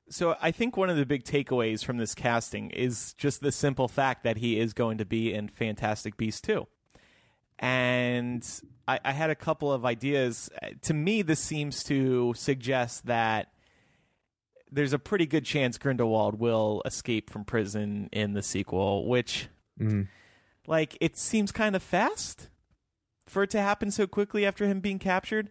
So I think one of the big takeaways from this casting is just the simple fact that he is going to be in Fantastic Beasts 2. And I, I had a couple of ideas. To me, this seems to suggest that there's a pretty good chance Grindelwald will escape from prison in the sequel, which, Mhm. like, it seems kind of fast for it to happen so quickly after him being captured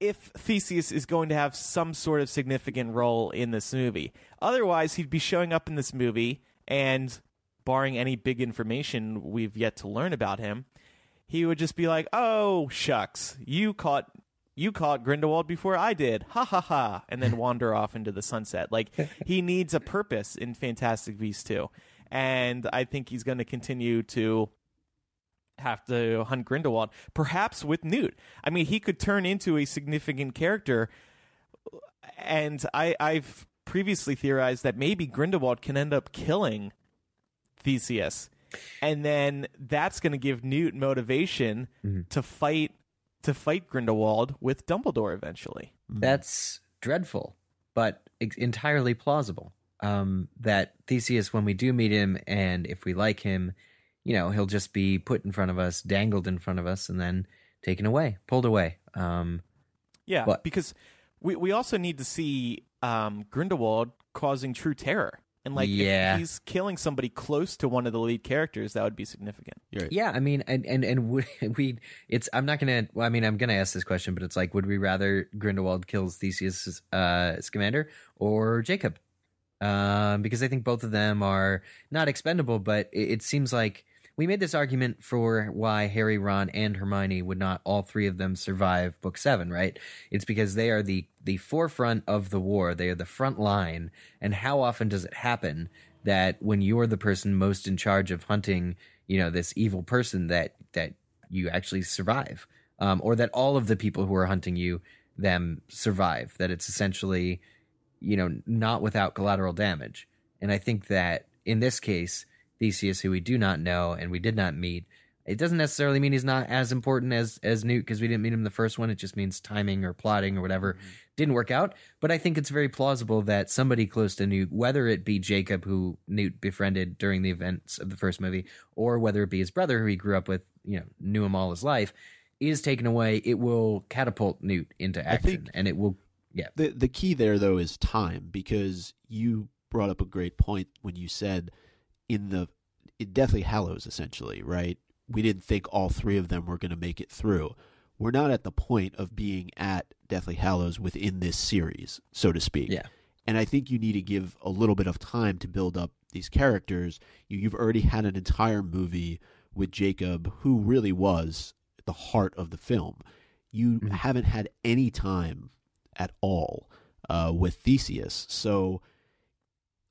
if Theseus is going to have some sort of significant role in this movie. Otherwise, he'd be showing up in this movie and, barring any big information we've yet to learn about him, he would just be like, "Oh shucks, you caught." You caught Grindelwald before I did. Ha ha ha. And then wander off into the sunset. Like, [LAUGHS] he needs a purpose in Fantastic Beasts 2. And I think he's going to continue to have to hunt Grindelwald, perhaps with Newt. I mean, he could turn into a significant character, and I, I've previously theorized that maybe Grindelwald can end up killing Theseus, and then that's going to give Newt motivation to fight to fight Grindelwald with Dumbledore eventually. That's dreadful, but entirely plausible. Um, that Theseus, when we do meet him, and if we like him, you know, he'll just be put in front of us, dangled in front of us, and then taken away, pulled away. Um, Yeah, But- because we we also need to see um, Grindelwald causing true terror. And like, Yeah. if he's killing somebody close to one of the lead characters, that would be significant. Right. yeah, I mean, and and and [LAUGHS] would we? It's. I'm not gonna. Well, I mean, I'm gonna ask this question, but it's like, would we rather Grindelwald kills Theseus, uh, Scamander, or Jacob? Um, because I think both of them are not expendable, but it, it seems like we made this argument for why Harry, Ron, and Hermione would not all three of them survive Book Seven, right? It's because they are the the forefront of the war. They are the front line, and how often does it happen that when you're the person most in charge of hunting, you know, this evil person, that that you actually survive, um, or that all of the people who are hunting you them survive? That it's essentially you know, not without collateral damage. And I think that in this case, Theseus, who we do not know and we did not meet, it doesn't necessarily mean he's not as important as as Newt because we didn't meet him the first one. It just means timing or plotting or whatever Mm-hmm. didn't work out. But I think it's very plausible that somebody close to Newt, whether it be Jacob who Newt befriended during the events of the first movie, or whether it be his brother who he grew up with, you know, knew him all his life, is taken away. It will catapult Newt into action, and it will. Yeah, The the key there though is time because you brought up a great point when you said in the in Deathly Hallows essentially, right? We didn't think all three of them were going to make it through. We're not at the point of being at Deathly Hallows within this series, so to speak. Yeah. And I think you need to give a little bit of time to build up these characters. You, you've already had an entire movie with Jacob, who really was the heart of the film. You Mhm. haven't had any time at all uh, with Theseus. So,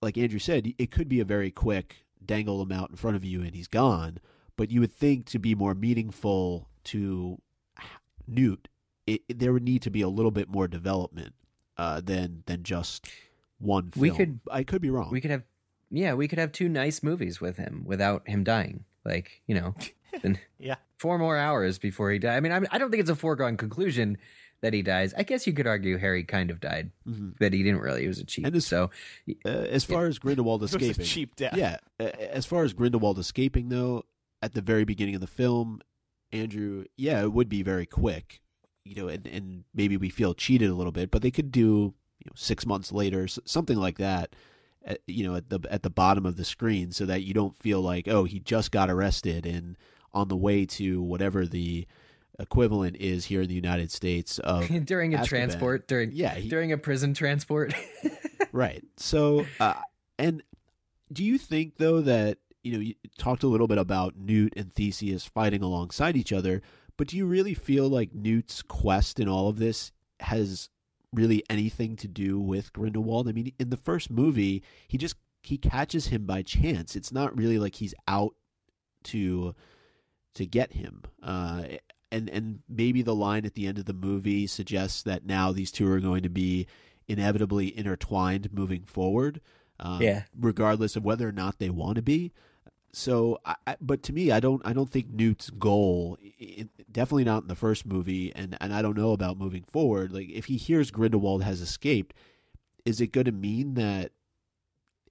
like Andrew said, it could be a very quick dangle him out in front of you and he's gone. But you would think to be more meaningful to Newt, it, it- there would need to be a little bit more development uh, than than just one film. We could- I could be wrong. we could have. Yeah, we could have two nice movies with him without him dying. Like you know, [LAUGHS] then Yeah. four more hours before he died. I mean, I, I don't think it's a foregone conclusion that he dies. I guess you could argue Harry kind of died, Mhm. but he didn't really. He was a cheat. And it's- so Uh, as far as Grindelwald It was a escaping, cheap death. Yeah. uh, As far as Grindelwald escaping, though, at the very beginning of the film, Andrew, yeah, it would be very quick, you know, and, and maybe we feel cheated a little bit, but they could do, you know, six months later, something like that, at, you know, at the at the bottom of the screen, so that you don't feel like, oh, he just got arrested and on the way to whatever the equivalent is here in the United States of [LAUGHS] during a Azkaban. transport, during Yeah, he- during a prison transport. [LAUGHS] right. So, uh, and do you think though that you know you talked a little bit about Newt and Theseus fighting alongside each other, but do you really feel like Newt's quest in all of this has really anything to do with Grindelwald? I mean, in the first movie, he just he catches him by chance. It's not really like he's out to to get him. Uh, and and maybe the line at the end of the movie suggests that now these two are going to be inevitably intertwined moving forward. Um, Yeah. Regardless of whether or not they want to be. So, I, I, but to me, I don't, I don't think Newt's goal, i i definitely not in the first movie, and and I don't know about moving forward. Like, if he hears Grindelwald has escaped, is it going to mean that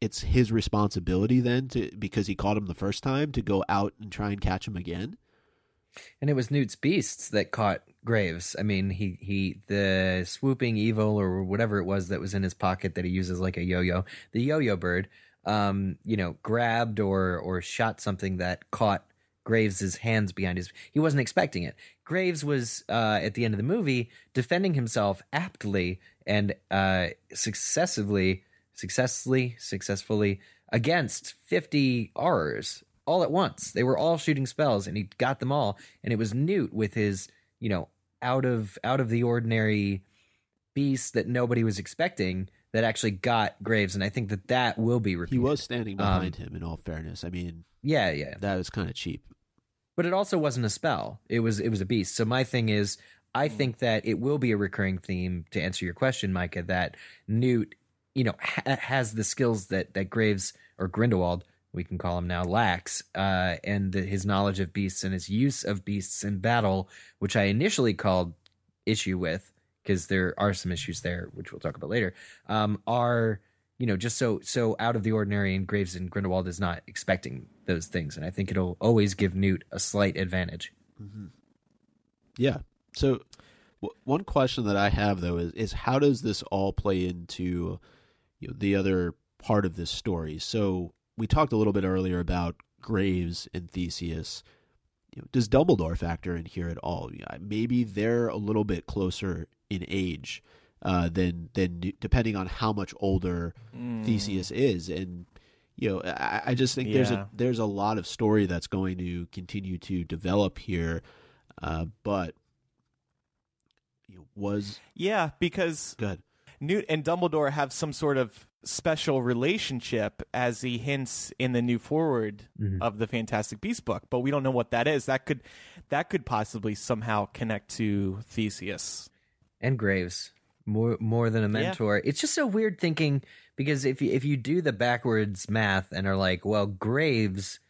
it's his responsibility then to because he caught him the first time to go out and try and catch him again? And it was Newt's beasts that caught Graves. I mean, he he the swooping evil or whatever it was that was in his pocket that he uses like a yo-yo. The yo-yo bird, um, you know, grabbed or or shot something that caught Graves's hands behind his. He wasn't expecting it. Graves was uh, at the end of the movie defending himself aptly and uh, successively, successfully, successfully against fifty Aurors all at once. They were all shooting spells, and he got them all. And it was Newt with his, you know, out of out of the ordinary beast that nobody was expecting that actually got Graves. And I think that that will be He was standing Um, behind him. In all fairness, I mean yeah, yeah. that was kind of cheap. but it also wasn't a spell. It was it was a beast. So my thing is, I think that it will be a recurring theme to answer your question, Micah. That Newt, you know, ha- has the skills that that Graves or Grindelwald, we can call him now, Lax, uh, and his knowledge of beasts and his use of beasts in battle, which I initially called issue with because there are some issues there, which we'll talk about later, um, are you know just so so out of the ordinary. And Graves and Grindelwald is not expecting those things, and I think it'll always give Newt a slight advantage. Yeah. So, w- one question that I have though is is how does this all play into you know, the other part of this story? So we talked a little bit earlier about Graves and Theseus. You know, does Dumbledore factor in here at all? Maybe they're a little bit closer in age uh, than than depending on how much older Theseus is, and you know, I, I just think there's a there's a lot of story that's going to continue to develop here, uh, but was Yeah, because good. Newt and Dumbledore have some sort of special relationship, as he hints in the new foreword Mhm. of the Fantastic Beast book, but we don't know what that is. That could that could possibly somehow connect to Theseus. and Graves. more more than a Yeah. mentor. It's just so weird thinking because if you, if you do the backwards math and are like, well, Graves,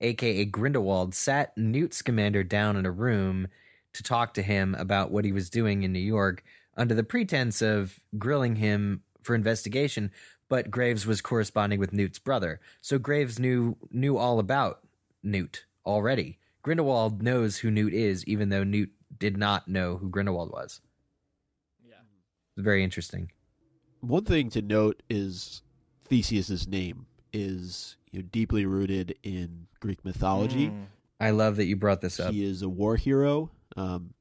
aka Grindelwald, sat Newt Scamander down in a room to talk to him about what he was doing in New York under the pretense of grilling him for investigation. But Graves was corresponding with Newt's brother, so Graves knew knew all about Newt already. Grindelwald knows who Newt is, even though Newt did not know who Grindelwald was. Yeah. It's very interesting. One thing to note is Theseus's name is you know, deeply rooted in Greek mythology. Mm. I love that you brought this up. He is a war hero um,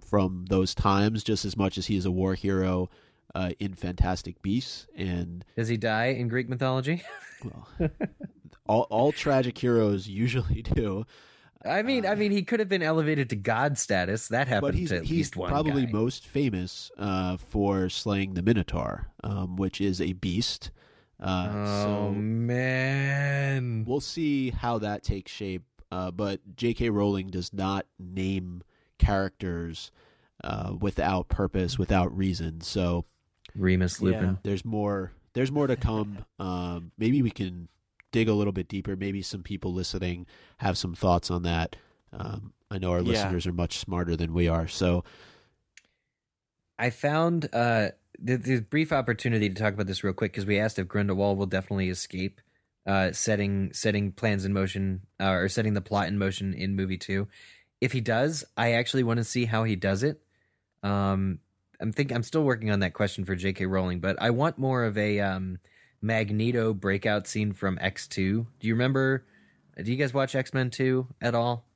from those times, just as much as he is a war hero uh, in Fantastic Beasts. And Does he die in Greek mythology? well, [LAUGHS] all all tragic heroes usually [LAUGHS] do. I mean, I mean, he could have been elevated to god status. That happened but he's to at he's least one probably guy. most famous uh, for slaying the Minotaur, um, which is a beast. Uh, oh so man! we'll see how that takes shape. Uh, but J.K. Rowling does not name characters uh, without purpose, without reason. So Remus Lupin. there's more. There's more to come. [LAUGHS] um, maybe we can dig a little bit deeper. Maybe some people listening have some thoughts on that. Um, I know our Yeah. listeners are much smarter than we are. So I found uh, the, the brief opportunity to talk about this real quick because we asked if Grindelwald will definitely escape, uh, setting setting plans in motion uh, or setting the plot in motion in movie two. If he does, I actually want to see how he does it. Um, I'm think I'm still working on that question for J.K. Rowling, but I want more of a um, Magneto breakout scene from X two. Do you remember? Do you guys watch X Men two at all?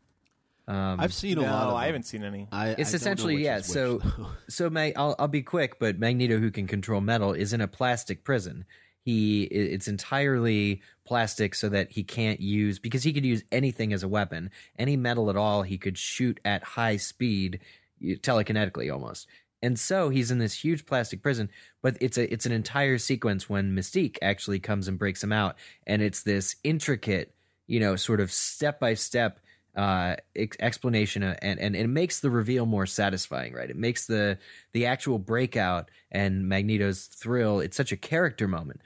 Um, I've seen a no, lot. Of I haven't seen any. I, It's I essentially yeah. is which, So though. [LAUGHS] so Mag, I'll I'll be quick, but Magneto, who can control metal, is in a plastic prison. He it's entirely plastic, so that he can't use because he could use anything as a weapon, any metal at all. He could shoot at high speed, telekinetically almost. And so he's in this huge plastic prison, but it's a it's an entire sequence when Mystique actually comes and breaks him out, and it's this intricate, you know, sort of step by step ex- explanation uh, and, and it makes the reveal more satisfying right? It makes the the actual breakout and magneto's thrill it's such a character moment.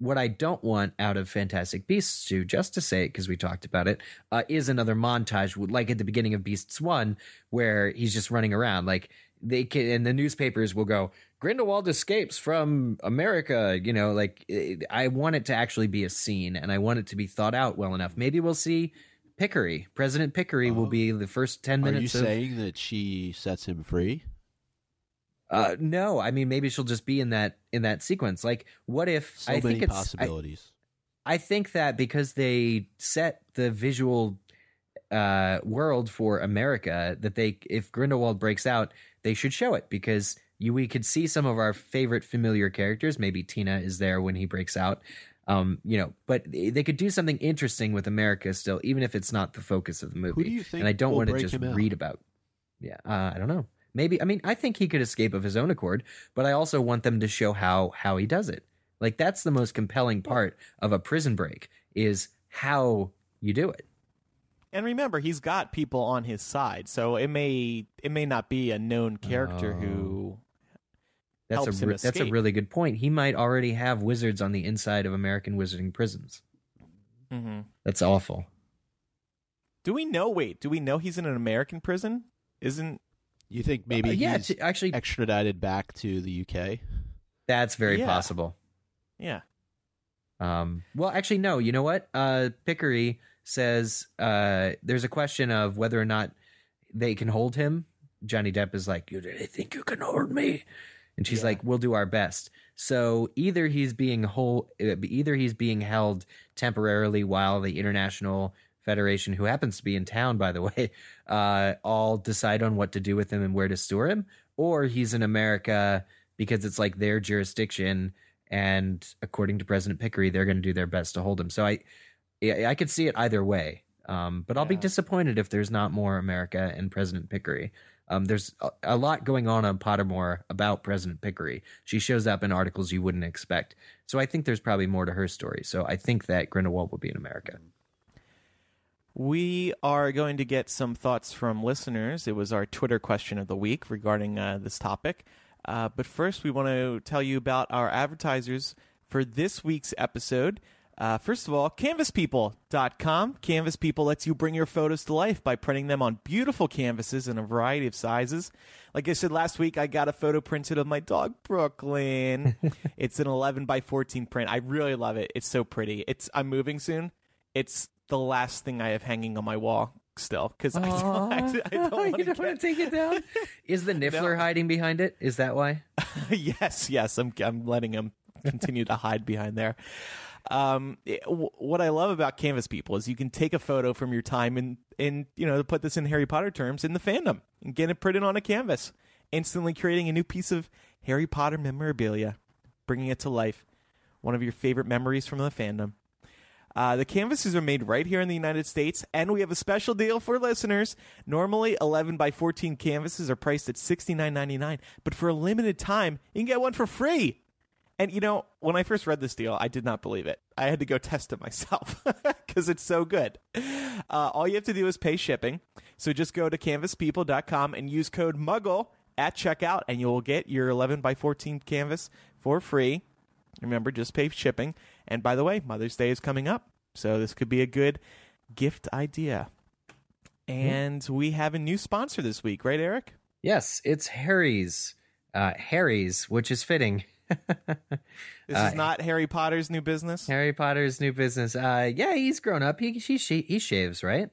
What i don't want out of fantastic beasts 2 just to say it because we talked about it uh, is another montage like at the beginning of beasts 1 where he's just running around like they can and the newspapers will go grindelwald escapes from america you know like it, i want it to actually be a scene and i want it to be thought out well enough maybe we'll see Picquery, President Picquery, will Oh. be the first ten Are you minutes. of, saying that she sets him free? uh, no, I mean maybe she'll just be in that in that sequence. Like, what if So I many think it's I, possibilities. I think that because they set the visual uh, world for America, that they if Grindelwald breaks out, they should show it because you we could see some of our favorite familiar characters. Maybe Tina is there when he breaks out. Um, you know, but they could do something interesting with America still, even if it's not the focus of the movie. Who do you think and I don't want to just read about. Yeah, uh, I don't know. Maybe I mean I think he could escape of his own accord, but I also want them to show how how he does it. Like that's the most compelling part of a prison break is how you do it. And remember, he's got people on his side, so it may it may not be a known character who. That's Helps a him re- that's a really good point. He might already have wizards on the inside of American wizarding prisons. Mhm. That's awful. Do we know? Wait, do we know he's in an American prison? Isn't You think maybe Uh, yeah, he's t- actually, extradited back to the UK? that's very Yeah. possible. yeah? Um, well, actually, no. You know what? Uh, Picquery says uh, there's a question of whether or not they can hold him. Johnny Depp is like, "You really think you can hold me?" And she's Yeah. like, "We'll do our best." So either he's being hold, uh, either he's being held temporarily while the International Federation, who happens to be in town, by the [LAUGHS] way, uh, all decide on what to do with him and where to store him, or he's in America because it's like their jurisdiction and according to President Picquery, they're going to do their best to hold him. So I, I I could see it either way. Um, but I'll be disappointed if there's not more America and President Picquery. Um, there's a, a lot going on on Pottermore about President Picquery. She shows up in articles you wouldn't expect. So I think there's probably more to her story. So I think that Grindelwald will be in America. We are going to get some thoughts from listeners. It was our Twitter question of the week regarding uh, this topic. Uh, but first, we want to tell you about our advertisers for this week's episode. Uh, first of all, canvaspeople.com. Canvas People lets you bring your photos to life by printing them on beautiful canvases in a variety of sizes. Like I said last week, I got a photo printed of my dog, Brooklyn. [LAUGHS] it's an 11 by 14 print. I really love it. It's so pretty. It's I'm moving soon. It's the last thing I have hanging on my wall still because I don't, I, I don't [LAUGHS] want to don't want to take it down. [LAUGHS] Is the niffler hiding behind it? Is that why? yes, yes, I'm I'm letting him continue to hide behind there. Um, w- what I love about Canvas People is you can take a photo from your time and in you know put this in Harry Potter terms in the fandom and get it printed on a canvas, instantly creating a new piece of Harry Potter memorabilia, bringing it to life. One of your favorite memories from the fandom. Uh, the canvases are made right here in the United States, and we have a special deal for listeners. Normally, 11 by 14 canvases are priced at $69.99, but for a limited time, you can get one for free. And you know, when I first read this deal, I did not believe it. I had to go test it myself [LAUGHS] because it's so good. Uh, all you have to do is pay shipping. So just go to canvaspeople.com and use code MUGGLE at checkout, and you will get your 11 by 14 canvas for free. Remember, just pay shipping. And by the way, Mother's Day is coming up, so this could be a good gift idea. And we have a new sponsor this week, right, Eric? Yes, it's Harry's. Uh, Harry's, which is fitting. [LAUGHS] [LAUGHS] This Uh, is not Harry Potter's new business. Harry Potter's new business. Uh, yeah, he's grown up. He he he, he shaves, right?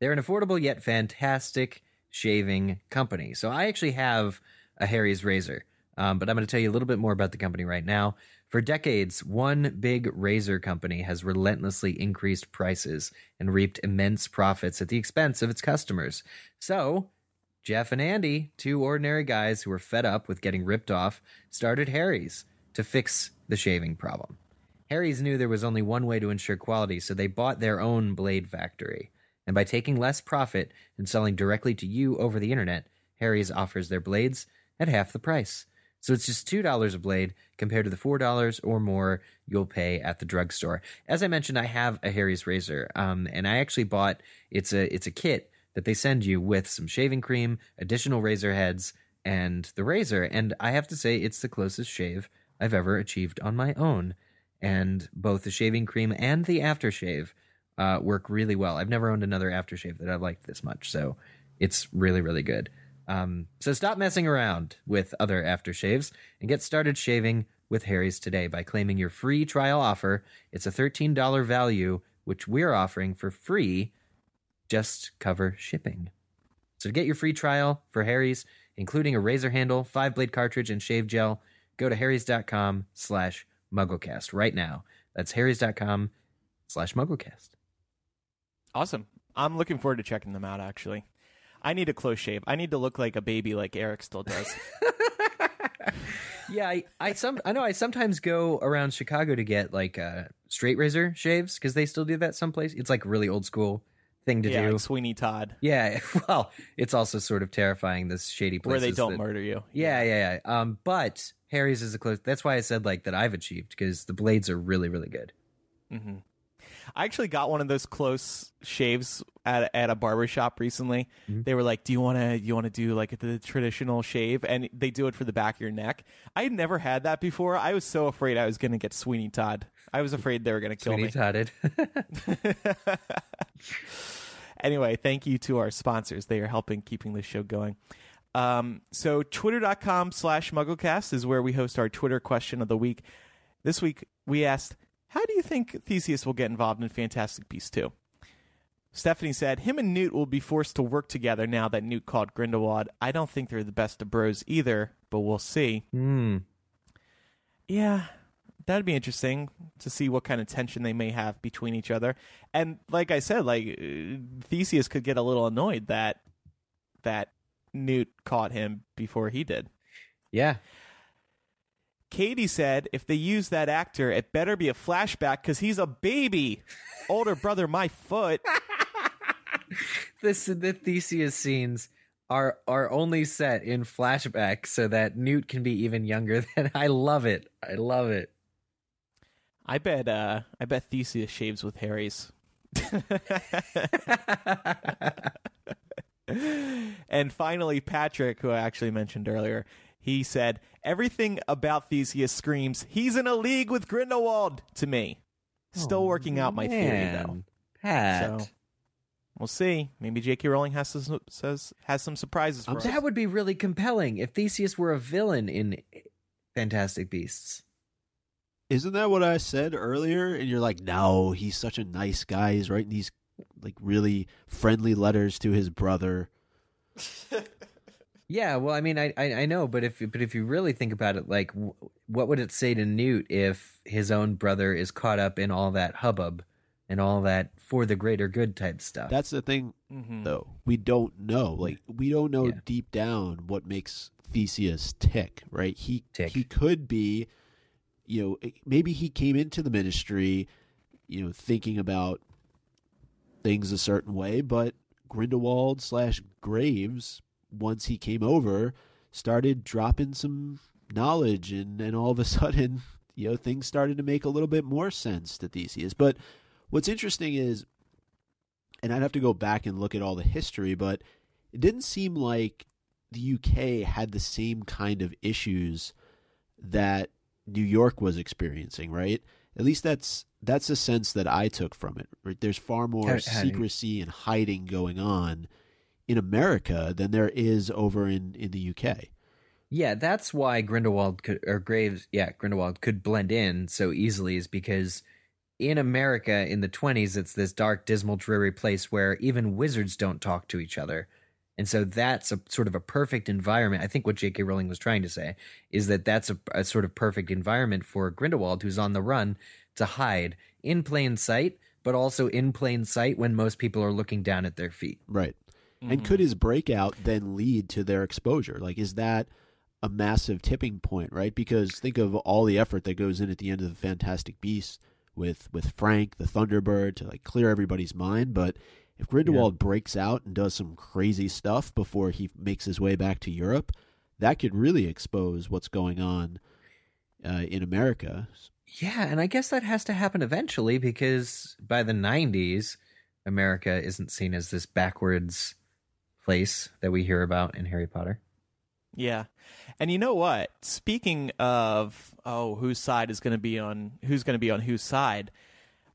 They're an affordable yet fantastic shaving company. So I actually have a Harry's razor, um, but I'm going to tell you a little bit more about the company right now. For decades, one big razor company has relentlessly increased prices and reaped immense profits at the expense of its customers. So Jeff and Andy, two ordinary guys who were fed up with getting ripped off, started Harry's to fix the shaving problem. Harry's knew there was only one way to ensure quality, so they bought their own blade factory. And by taking less profit and selling directly to you over the internet, Harry's offers their blades at half the price. So it's just $2 a blade compared to the $4 or more you'll pay at the drugstore. As I mentioned, I have a Harry's razor, um, and I actually bought it's a it's a kit that they send you with some shaving cream, additional razor heads, and the razor. And I have to say, it's the closest shave I've ever achieved on my own. And both the shaving cream and the aftershave uh, work really well. I've never owned another aftershave that I've liked this much, so it's really, really good. Um, so stop messing around with other aftershaves and get started shaving with Harry's today by claiming your free trial offer. It's a $13 value, which we're offering for free. Just cover shipping. So to get your free trial for Harry's, including a razor handle, five blade cartridge, and shave gel, go to harrys.com slash mugglecast right now. That's harrys.com slash mugglecast. Awesome. I'm looking forward to checking them out, actually. I need a close shave. I need to look like a baby like Eric still does. [LAUGHS] [LAUGHS] Yeah, I, I some I know I sometimes go around Chicago to get like uh, straight razor shaves because they still do that someplace. It's like really old school thing to yeah, do. like Sweeney Todd, Yeah, [LAUGHS] well, it's also sort of terrifying this shady place where they don't that- murder you. Yeah, yeah, yeah. Um, but Harry's is a close. That's why I said like that I've achieved because the blades are really, really good. I actually got one of those close shaves at at a barber shop recently. Mm-hmm. They were like, "Do you want to you want to do like the traditional shave?" And they do it for the back of your neck. I had never had that before. I was so afraid I was going to get Sweeney Todd. I was afraid they were going to kill Sweeney me. Todded. [LAUGHS] [LAUGHS] anyway, thank you to our sponsors. They are helping keeping this show going. Um, so twitter.com slash mugglecast is where we host our Twitter question of the week. This week we asked, how do you think Theseus will get involved in Fantastic Beasts 2? Stephanie said, him and Newt will be forced to work together now that Newt called Grindelwald. I don't think they're the best of bros either, but we'll see. Hmm. Yeah, that'd be interesting to see what kind of tension they may have between each other. And like I said, like uh, Theseus could get a little annoyed that that Newt caught him before he did. Yeah. Katie said, if they use that actor, it better be a flashback because he's a baby. Older brother, my foot. [LAUGHS] This the Theseus scenes are are only set in flashback so that Newt can be even younger [LAUGHS] than I love it. I love it. I bet. Uh, I bet Theseus shaves with Harry's. and finally, Patrick, who I actually mentioned earlier, He said, Everything about Theseus screams, he's in a league with Grindelwald to me. Still working out my theory, though. Oh, Pat. So, We'll see. Maybe J.K. Rowling has some, says, has some surprises for us. that would be really compelling if Theseus were a villain in Fantastic Beasts. Isn't that what I said earlier? And you're like, no, he's such a nice guy. He's writing these like really friendly letters to his brother. [LAUGHS] Yeah, well, I mean, I, I I know, but if but if you really think about it, like, w- what would it say to Newt if his own brother is caught up in all that hubbub and all that for the greater good type stuff? That's the thing, Mhm. though. We don't know. Like we don't know Yeah. deep down what makes Theseus tick. Right? He Tick. he could be, you know, maybe he came into the ministry, you know, thinking about things a certain way, but Grindelwald slash Graves, once he came over, started dropping some knowledge, and and all of a [LAUGHS] sudden, you know, things started to make a little bit more sense to Theseus. But what's interesting is, and I'd have to go back and look at all the history, but it didn't seem like the UK had the same kind of issues that New York was experiencing, right? At least that's that's a sense that I took from it. Right? There's far more secrecy and hiding going on in America than there is over in in the UK. Yeah, that's why Grindelwald could, or Graves, yeah, Grindelwald could blend in so easily is because in America in the 20s, it's this dark, dismal, dreary place where even wizards don't talk to each other. And so that's a sort of a perfect environment. I think what J.K. Rowling was trying to say is that that's a, a sort of perfect environment for Grindelwald, who's on the run, to hide in plain sight, but also in plain sight when most people are looking down at their feet. Right. And mm-hmm. could his breakout then lead to their exposure? Like, is that a massive tipping point, right? Because think of all the effort that goes in at the end of the Fantastic Beasts with with Frank the Thunderbird to like clear everybody's mind. But if Grindelwald breaks out and does some crazy stuff before he makes his way back to Europe, that could really expose what's going on uh, in America. Yeah, and I guess that has to happen eventually because by the 90s, America isn't seen as this backwards place that we hear about in Harry Potter. Yeah. And you know what? Speaking of oh, whose side is going to be on who's going to be on whose side,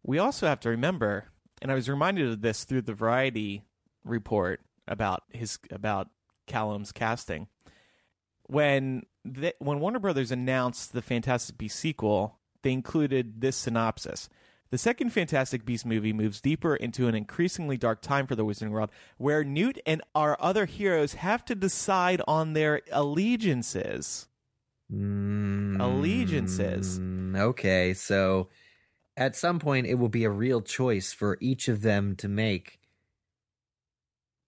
we also have to remember, and I was reminded of this through the Variety report about his about Callum's casting. When the, when Warner Brothers announced the Fantastic Beasts sequel, they included this synopsis. The second Fantastic Beasts movie moves deeper into an increasingly dark time for the Wizarding World, where Newt and our other heroes have to decide on their allegiances. Allegiances. Mm, Okay, so at some point it will be a real choice for each of them to make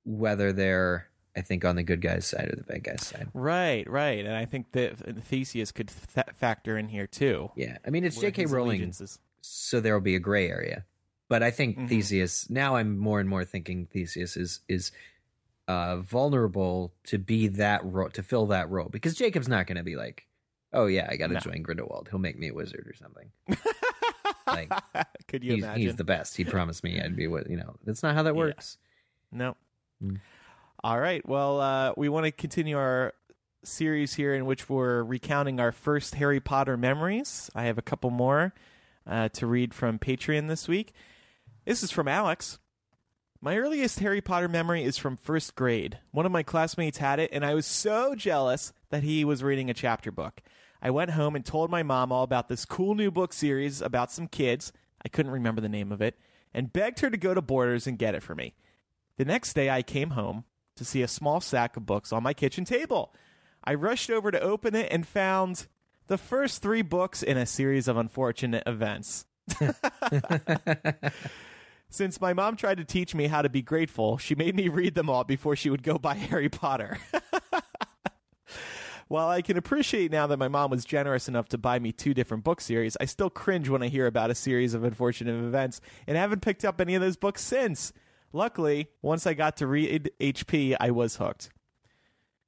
whether they're, I think, on the good guy's side or the bad guy's side. Right, right, and I think that Theseus could th- factor in here too. Yeah, I mean, it's J.K. Rowling. so there will be a gray area. But I think Mhm. Theseus. Now I'm more and more thinking Theseus is is uh, vulnerable to be that role to fill that role because Jacob's not going to be like, oh yeah, I got to No. join Grindelwald. He'll make me a wizard or something. [LAUGHS] Like, [LAUGHS] could you he's, imagine? he's the best. He promised me I'd be what you know. That's not how that Yeah. works. No. Mm. All right. Well, uh, we want to continue our series here in which we're recounting our first Harry Potter memories. I have a couple more uh, to read from Patreon this week. This is from Alex. My earliest Harry Potter memory is from first grade. One of my classmates had it, and I was so jealous that he was reading a chapter book. I went home and told my mom all about this cool new book series about some kids. I couldn't remember the name of it, and begged her to go to Borders and get it for me. The next day, I came home to see a small sack of books on my kitchen table. I rushed over to open it and found the first three books in a series of unfortunate events. [LAUGHS] Since my mom tried to teach me how to be grateful, she made me read them all before she would go buy Harry Potter. [LAUGHS] While I can appreciate now that my mom was generous enough to buy me two different book series, I still cringe when I hear about a series of unfortunate events and haven't picked up any of those books since. Luckily, once I got to read HP, I was hooked.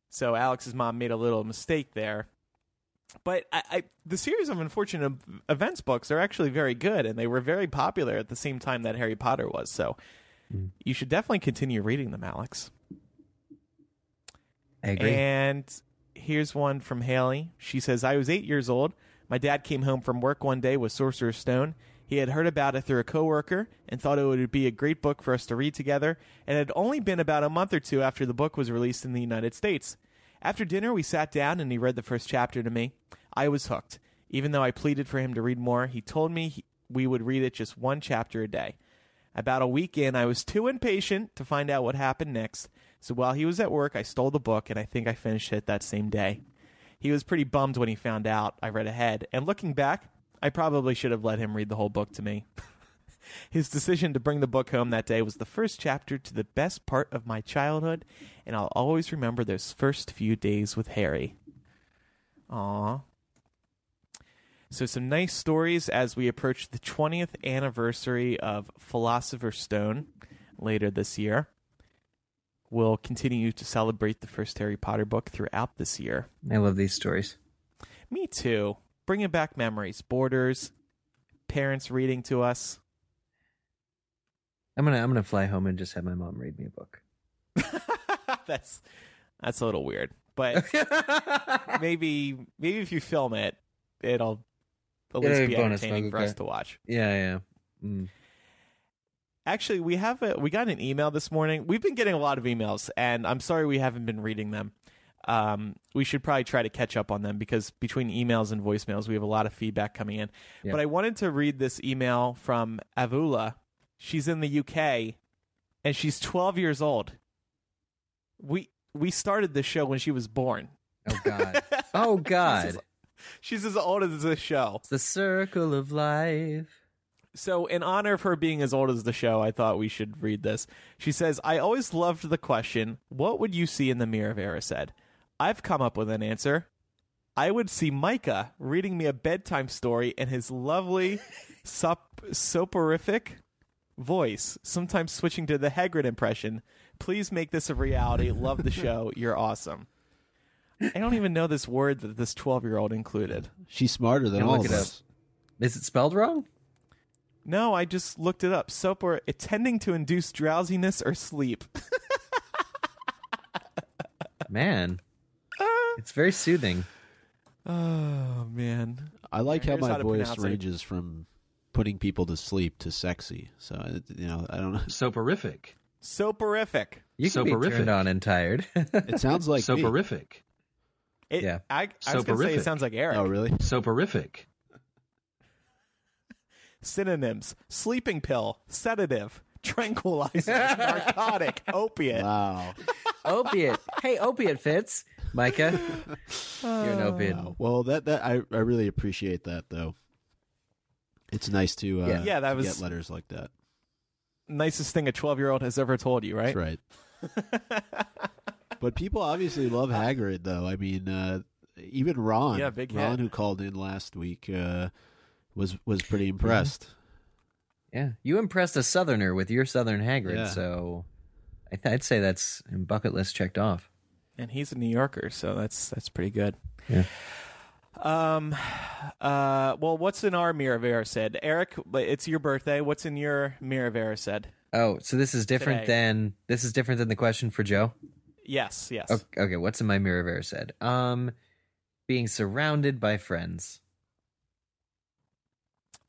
So Alex's mom made a little mistake there. But I, I, the series of unfortunate events books are actually very good, and they were very popular at the same time that Harry Potter was. So mm. you should definitely continue reading them, Alex. I agree. And here's one from Haley. She says, I was eight years old. My dad came home from work one day with Sorcerer's Stone. He had heard about it through a coworker and thought it would be a great book for us to read together, and it had only been about a month or two after the book was released in the United States. After dinner, we sat down and he read the first chapter to me. I was hooked. Even though I pleaded for him to read more, he told me he, we would read it just one chapter a day. About a week in, I was too impatient to find out what happened next, so while he was at work, I stole the book and I think I finished it that same day. He was pretty bummed when he found out I read ahead, and looking back, I probably should have let him read the whole book to me. [LAUGHS] His decision to bring the book home that day was the first chapter to the best part of my childhood, and I'll always remember those first few days with Harry. Aww. So, some nice stories as we approach the 20th anniversary of Philosopher's Stone later this year. We'll continue to celebrate the first Harry Potter book throughout this year. I love these stories. Me too. Bringing back memories. Borders, parents reading to us. I'm gonna I'm gonna fly home and just have my mom read me a book. [LAUGHS] that's that's a little weird, but [LAUGHS] maybe maybe if you film it, it'll at It'll least be be bonus entertaining for us to watch. Yeah, yeah. Mm. Actually, we have a we got an email this morning. We've been getting a lot of emails, and I'm sorry we haven't been reading them. Um, we should probably try to catch up on them because between emails and voicemails, we have a lot of feedback coming in. Yeah. But I wanted to read this email from Avula. She's in the UK, and she's 12 years old. We we started the show when she was born. Oh God. [LAUGHS] Oh God. She's as old as the show. It's the circle of life. So, in honor of her being as old as the show, I thought we should read this. She says, I always loved the question, What would you see in the mirror of Erised? I've come up with an answer. I would see Micah reading me a bedtime story in his lovely, sop- soporific voice, sometimes switching to the Hagrid impression. Please make this a reality. Love the show. [LAUGHS] You're awesome. I don't even know this word that this 12 year old included. She's smarter than Gotta all look of it us. Is it spelled wrong? No, I just looked it up. Sopor it tending to induce drowsiness or sleep. [LAUGHS] Man. [LAUGHS] It's very soothing. Oh man. I like how Here's my how to voice pronounce it. ranges from putting people to sleep to sexy. So it- you know, I don't know. [LAUGHS] Soporific. Soporific. You can be Soporific. turned on and tired. It sounds like me. Soporific. It, Yeah. I, I was gonna say it Soporific. sounds like Eric. Oh, really? Soporific. Synonyms: sleeping pill, sedative, tranquilizer, [LAUGHS] narcotic, opiate. Wow. [LAUGHS] opiate. Hey, opiate fits. Micah. You're an opiate. Wow. Well, that that I I really appreciate that though. It's nice to uh, Yeah. Yeah, that to was- get letters like that. Nicest thing a twelve-year-old has ever told you, right? That's right. [LAUGHS] but people obviously love Hagrid, though. I mean, uh, even Ron, Yeah, big Ron, hit. who called in last week, uh, was was pretty impressed. Yeah. You impressed a southerner with your southern Hagrid, Yeah. so I th- I'd say that's bucket list checked off. And he's a New Yorker, so that's that's pretty good. Yeah. Um. Uh. Well, what's in our mirror of Erised? Eric, it's your birthday. What's in your mirror of Erised? Oh, so this is different Today. than this is different than the question for Joe. Yes. Yes. Okay, okay, what's in my mirror of Erised? Um, being surrounded by friends.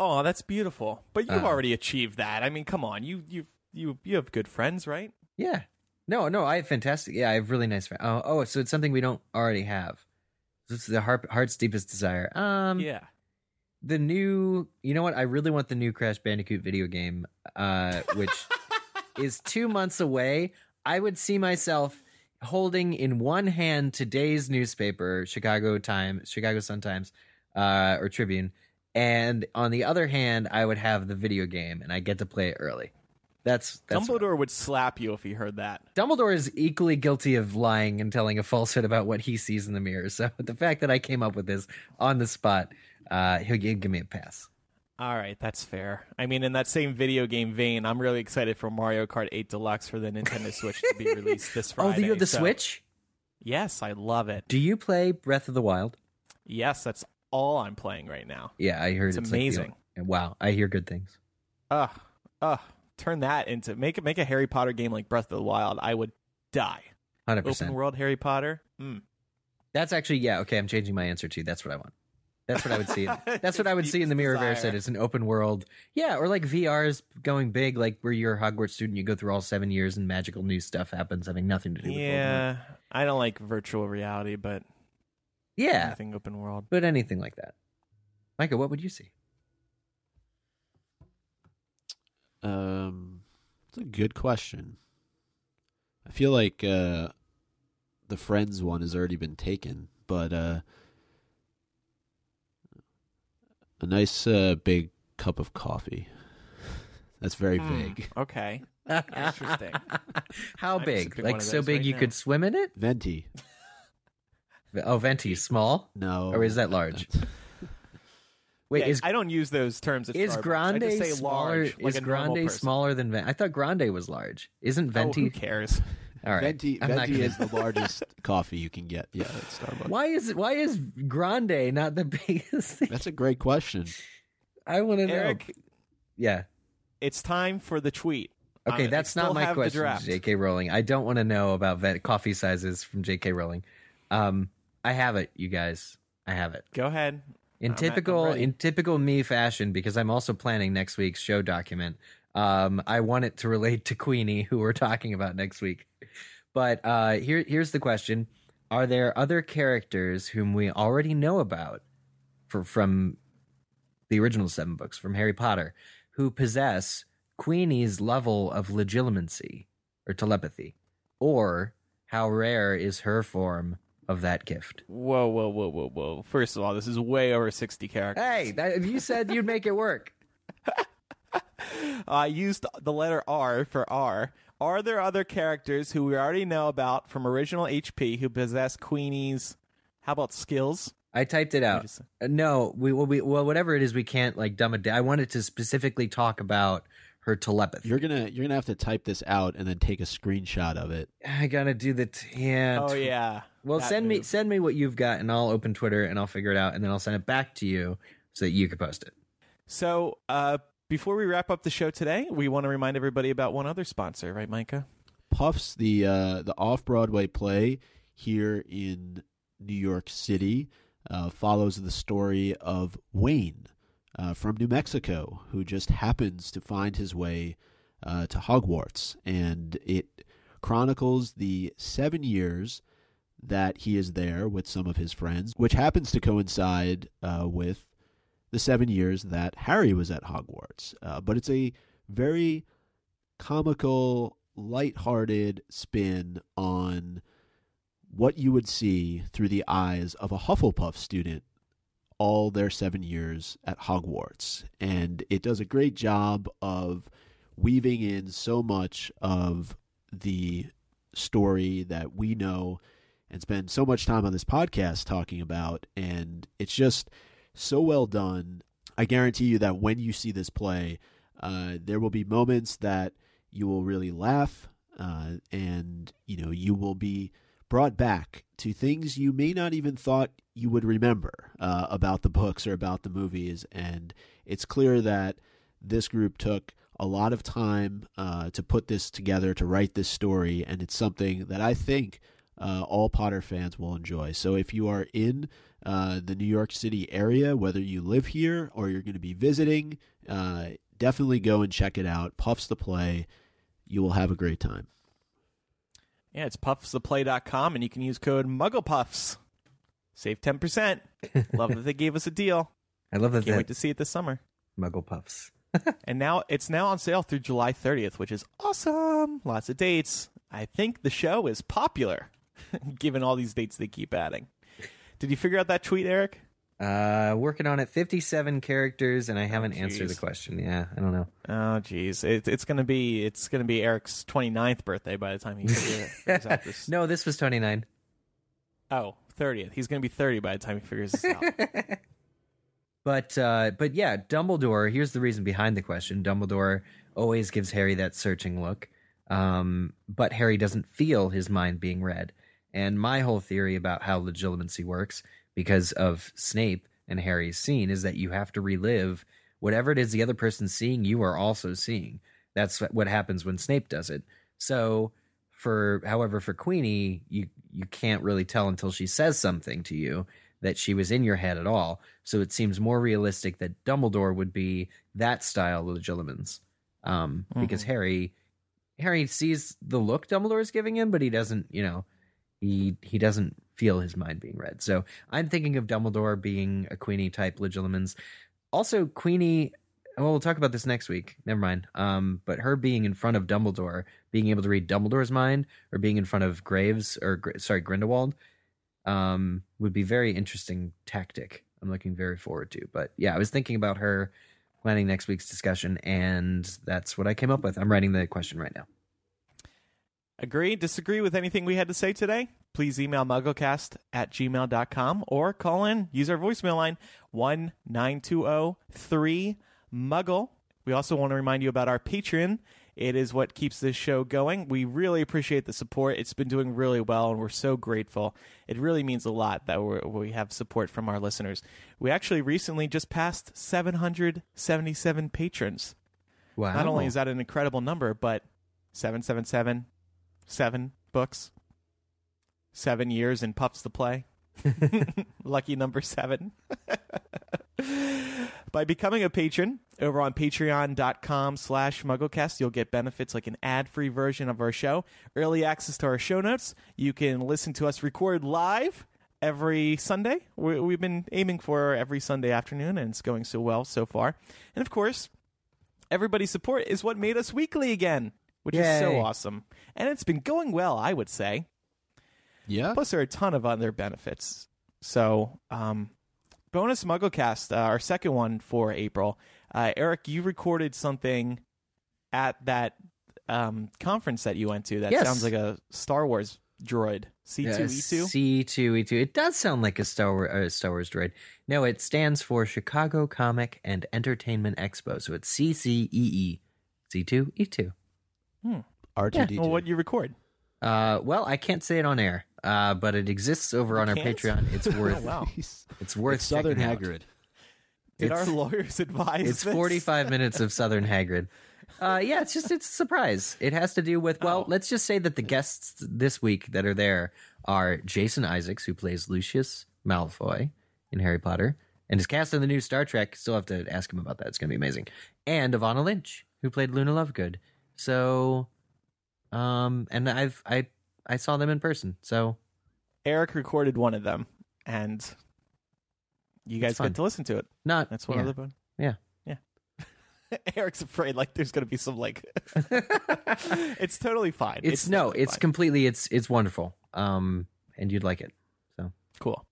Oh, that's beautiful. But you've Uh. already achieved that. I mean, come on. You you you you have good friends, right? Yeah. No, no, I have fantastic. Yeah, I have really nice friends. Oh, oh, so it's something we don't already have. This is the heart, heart's deepest desire. Um, yeah. the new. You know what? I really want the new Crash Bandicoot video game, uh, which [LAUGHS] is two months away. I would see myself holding in one hand today's newspaper, Chicago Times, Chicago Sun Times, uh, or Tribune, and on the other hand, I would have the video game, and I get to play it early. That's, that's Dumbledore would slap you if he heard that. Dumbledore is equally guilty of lying and telling a falsehood about what he sees in the mirror. So [LAUGHS] the fact that I came up with this on the spot, uh, he'll gi- give me a pass. All right, that's fair. I mean, in that same video game vein, I'm really excited for Mario Kart 8 Deluxe for the Nintendo Switch to be [LAUGHS] released this Friday. oh, do you have the so- Switch? Yes, I love it. Do you play Breath of the Wild? Yes, that's all I'm playing right now. Yeah, I heard It's it's, like wow, I hear good things. Ugh, ugh. Turn that into make it make a Harry Potter game like Breath of the Wild. I would die. Hundred percent. Open world Harry Potter. Mm. That's actually yeah. Okay, I'm changing my answer to That's what I want. That's what I would see. [LAUGHS] That's what I would see in the Mirrorverse. That it's an open world. Yeah, or like VR is going big. Like where you're a Hogwarts student, you go through all seven years, and magical new stuff happens, having nothing to do with. Yeah, I don't like virtual reality, but Yeah, anything open world. but anything like that. Micah, what would you see? Um, it's a good question. I feel like uh, the Friends one has already been taken, but uh, a nice uh, big cup of coffee. [LAUGHS] That's very Hmm. vague. [LAUGHS] Okay, Interesting. [LAUGHS] How I'm big? Like so big right you now. could swim in it? Venti. Oh, venti, small. No. Or is that large? [LAUGHS] Wait, Yeah, is I don't use those terms. At is Starbucks. grande I just say smaller? large, like is a grande smaller than venti? I thought grande was large. Isn't Oh, venti? who cares? [LAUGHS] All right, Venti, I'm Venti gonna- is the largest [LAUGHS] coffee you can get. Yeah, at Starbucks. Why is why is grande not the biggest thing? That's a great question. I want to know. Eric, Yeah. it's time for the tweet. Okay, Uh, that's not my question. J.K. Rowling. I don't want to know about vet- coffee sizes from J.K. Rowling. Um, I have it, you guys. I have it. Go ahead. In I'm typical ready. in typical me fashion, because I'm also planning next week's show document. Um, I want it to relate to Queenie, who we're talking about next week. But uh, here here's the question: Are there other characters whom we already know about for, from the original seven books from Harry Potter who possess Queenie's level of Legilimency or telepathy, or how rare is her form of that gift? Whoa, whoa, whoa, whoa, whoa. First of all, this is way over 60 characters. Hey, that, you said you'd make it work. [LAUGHS] I used the letter R for R. Are there other characters who we already know about from original HP who possess Queenie's, how about skills? I typed it out. just- Uh, No, we well, we well whatever it is, we can't like dumb it down. I wanted to specifically talk about her telepathy. You're gonna you're gonna have to type this out and then take a screenshot of it. I gotta do the t- yeah. Oh, tw- yeah. Well, That send me send me what you've got, and I'll open Twitter and I'll figure it out, and then I'll send it back to you so that you can post it. So, uh, before we wrap up the show today, we want to remind everybody about one other sponsor, right, Micah? Puffs, the uh, the off Broadway play here in New York City, uh, follows the story of Wayne uh, from New Mexico, who just happens to find his way uh, to Hogwarts, and it chronicles the seven years that he is there with some of his friends, which happens to coincide uh, with the seven years that Harry was at Hogwarts. Uh, but it's a very comical, light-hearted spin on what you would see through the eyes of a Hufflepuff student all their seven years at Hogwarts. And it does a great job of weaving in so much of the story that we know and spend so much time on this podcast talking about. And it's just so well done. I guarantee you that when you see this play, uh, there will be moments that you will really laugh, uh, and you know you will be brought back to things you may not even thought you would remember uh, about the books or about the movies. And it's clear that this group took a lot of time uh, to put this together, to write this story, and it's something that I think uh, all Potter fans will enjoy. So if you are in uh, the New York City area, whether you live here or you're going to be visiting, uh, definitely go and check it out. Puffs the Play. You will have a great time. Yeah, it's puffstheplay.com, and you can use code MugglePuffs. Save 10%. [LAUGHS] Love that they gave us a deal. I love that. Can't wait to see it this summer. Muggle puffs. [LAUGHS] And now it's now on sale through July 30th, which is awesome. Lots of dates. I think the show is popular, [LAUGHS] given all these dates they keep adding. Did you figure out that tweet, Eric? Uh, working on it. Fifty-seven characters, and I haven't answered the question. Yeah, I don't know. Oh, jeez, it, it's gonna be it's gonna be Eric's 29th birthday by the time he figures out [LAUGHS] this. No, this was twenty-nine. Oh, 30th. He's gonna be 30 by the time he figures this out. [LAUGHS] But uh, but yeah, Dumbledore. Here's the reason behind the question. Dumbledore always gives Harry that searching look, um, but Harry doesn't feel his mind being read. And my whole theory about how Legilimency works, because of Snape and Harry's scene, is that you have to relive whatever it is the other person's seeing. You are also seeing. That's what happens when Snape does it. So for however for Queenie, you you can't really tell until she says something to you that she was in your head at all. So it seems more realistic that Dumbledore would be that style of Legilimens. Um, because Harry Harry sees the look Dumbledore is giving him, but he doesn't, you know, he he doesn't feel his mind being read. So I'm thinking of Dumbledore being a Queenie type Legilimens. Also, Queenie. Well, we'll talk about this next week. Never mind. Um, but her being in front of Dumbledore, being able to read Dumbledore's mind, or being in front of Graves or sorry Grindelwald, um, would be very interesting tactic. I'm looking very forward to. But yeah, I was thinking about her planning next week's discussion, and that's what I came up with. I'm writing the question right now. Agree, disagree with anything we had to say today? Please email mugglecast at gmail.com or call in, use our voicemail line 1 3 Muggle. We also want to remind you about our Patreon. It is what keeps this show going. We really appreciate the support. It's been doing really well, and we're so grateful. It really means a lot that we're, we have support from our listeners. We actually recently just passed 777 patrons. Wow! Not only is that an incredible number, but 777, seven books, seven years in Puffs to Play. [LAUGHS] Lucky number seven. [LAUGHS] By becoming a patron over on patreon.com slash mugglecast, you'll get benefits like an ad-free version of our show, early access to our show notes. You can listen to us record live every Sunday. We, we've been aiming for every Sunday afternoon, and it's going so well so far. And of course, everybody's support is what made us weekly again, which is so awesome. And it's been going well, I would say. Yeah. Plus, there are a ton of other benefits. So, um, bonus MuggleCast, uh, our second one for April. Uh, Eric, you recorded something at that um, conference that you went to. That Yes. sounds like a Star Wars droid. C two E two. C two E two. It does sound like a Star Wars, uh, Star Wars droid. No, it stands for Chicago Comic and Entertainment Expo. So it's CCEE. C two E two. R2D2. Well, what you record? Uh, well, I can't say it on air, uh, but it exists over on our can't? Patreon. It's [LAUGHS] worth. Oh, wow. [LAUGHS] It's worth It's Southern checking out. Hagrid. Did our lawyers [LAUGHS] advise? It's this? 45 minutes of Southern Hagrid. Uh, yeah, it's just it's a surprise. It has to do with well, Oh. let's just say that the guests this week that are there are Jason Isaacs, who plays Lucius Malfoy in Harry Potter, and is cast in the new Star Trek. Still have to ask him about that. It's going to be amazing. And Evanna Lynch, who played Luna Lovegood. So, um, and I've I I saw them in person. So Eric recorded one of them, and you guys get to listen to it. not That's one yeah. of the. Yeah. Yeah. [LAUGHS] Eric's afraid like there's gonna be some like. [LAUGHS] it's totally fine. It's, no, totally it's fine. completely it's it's wonderful. Um, and you'd like it. So cool.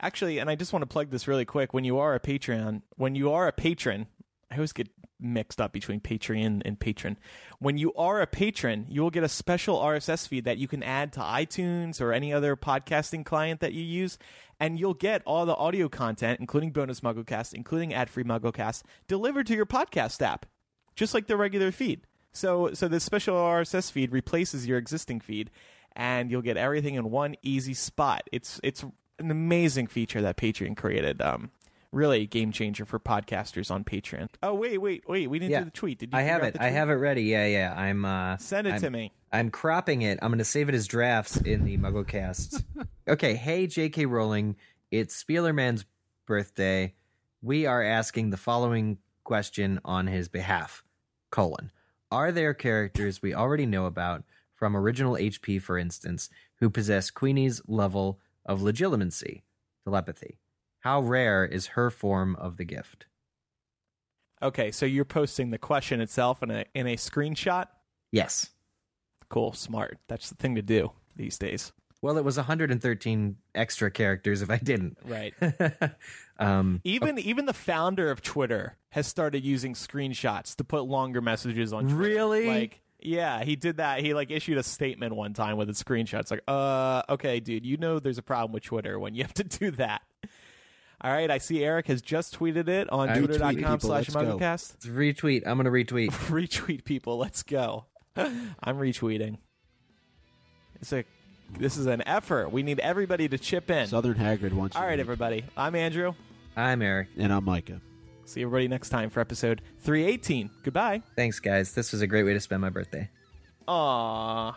Actually, and I just want to plug this really quick. When you are a Patreon, when you are a patron, I always get mixed up between Patreon and patron. When you are a patron, you will get a special RSS feed that you can add to iTunes or any other podcasting client that you use, and you'll get all the audio content, including bonus MuggleCast, including ad-free MuggleCast, delivered to your podcast app, just like the regular feed. So, so this special RSS feed replaces your existing feed, and you'll get everything in one easy spot. It's it's an amazing feature that Patreon created. Um, really a game changer for podcasters on Patreon. Oh wait, wait, wait! We didn't Yeah. do the tweet. Did you? I have it. I have it ready. Yeah, yeah. I'm uh Send it I'm, to me. I'm cropping it. I'm going to save it as drafts in the MuggleCast. [LAUGHS] okay, hey J.K. Rowling, it's Spielerman's birthday. We are asking the following question on his behalf: colon Are there characters we already know about from original HP, for instance, who possess Queenie's level of legilimency, telepathy? How rare is her form of the gift? Okay, so you're posting the question itself in a in a screenshot. Yes. Cool, smart. That's the thing to do these days. Well, it was 113 extra characters if I didn't. Right. [LAUGHS] um, Even even the founder of Twitter has started using screenshots to put longer messages on. Twitter. Really? Like, yeah, he did that. He like issued a statement one time with a screenshot. It's like, uh, okay, dude, you know there's a problem with Twitter when you have to do that. All right, I see Eric has just tweeted it on I retweet twitter.com people, slash let's go. MuggleCast. retweet. I'm going to retweet. [LAUGHS] retweet people. Let's go. [LAUGHS] I'm retweeting. It's a this is an effort. We need everybody to chip in. Southern Hagrid wants All right, to- everybody. I'm Andrew. I'm Eric. And I'm Micah. See everybody next time for episode 318. Goodbye. Thanks, guys. This was a great way to spend my birthday. Aww.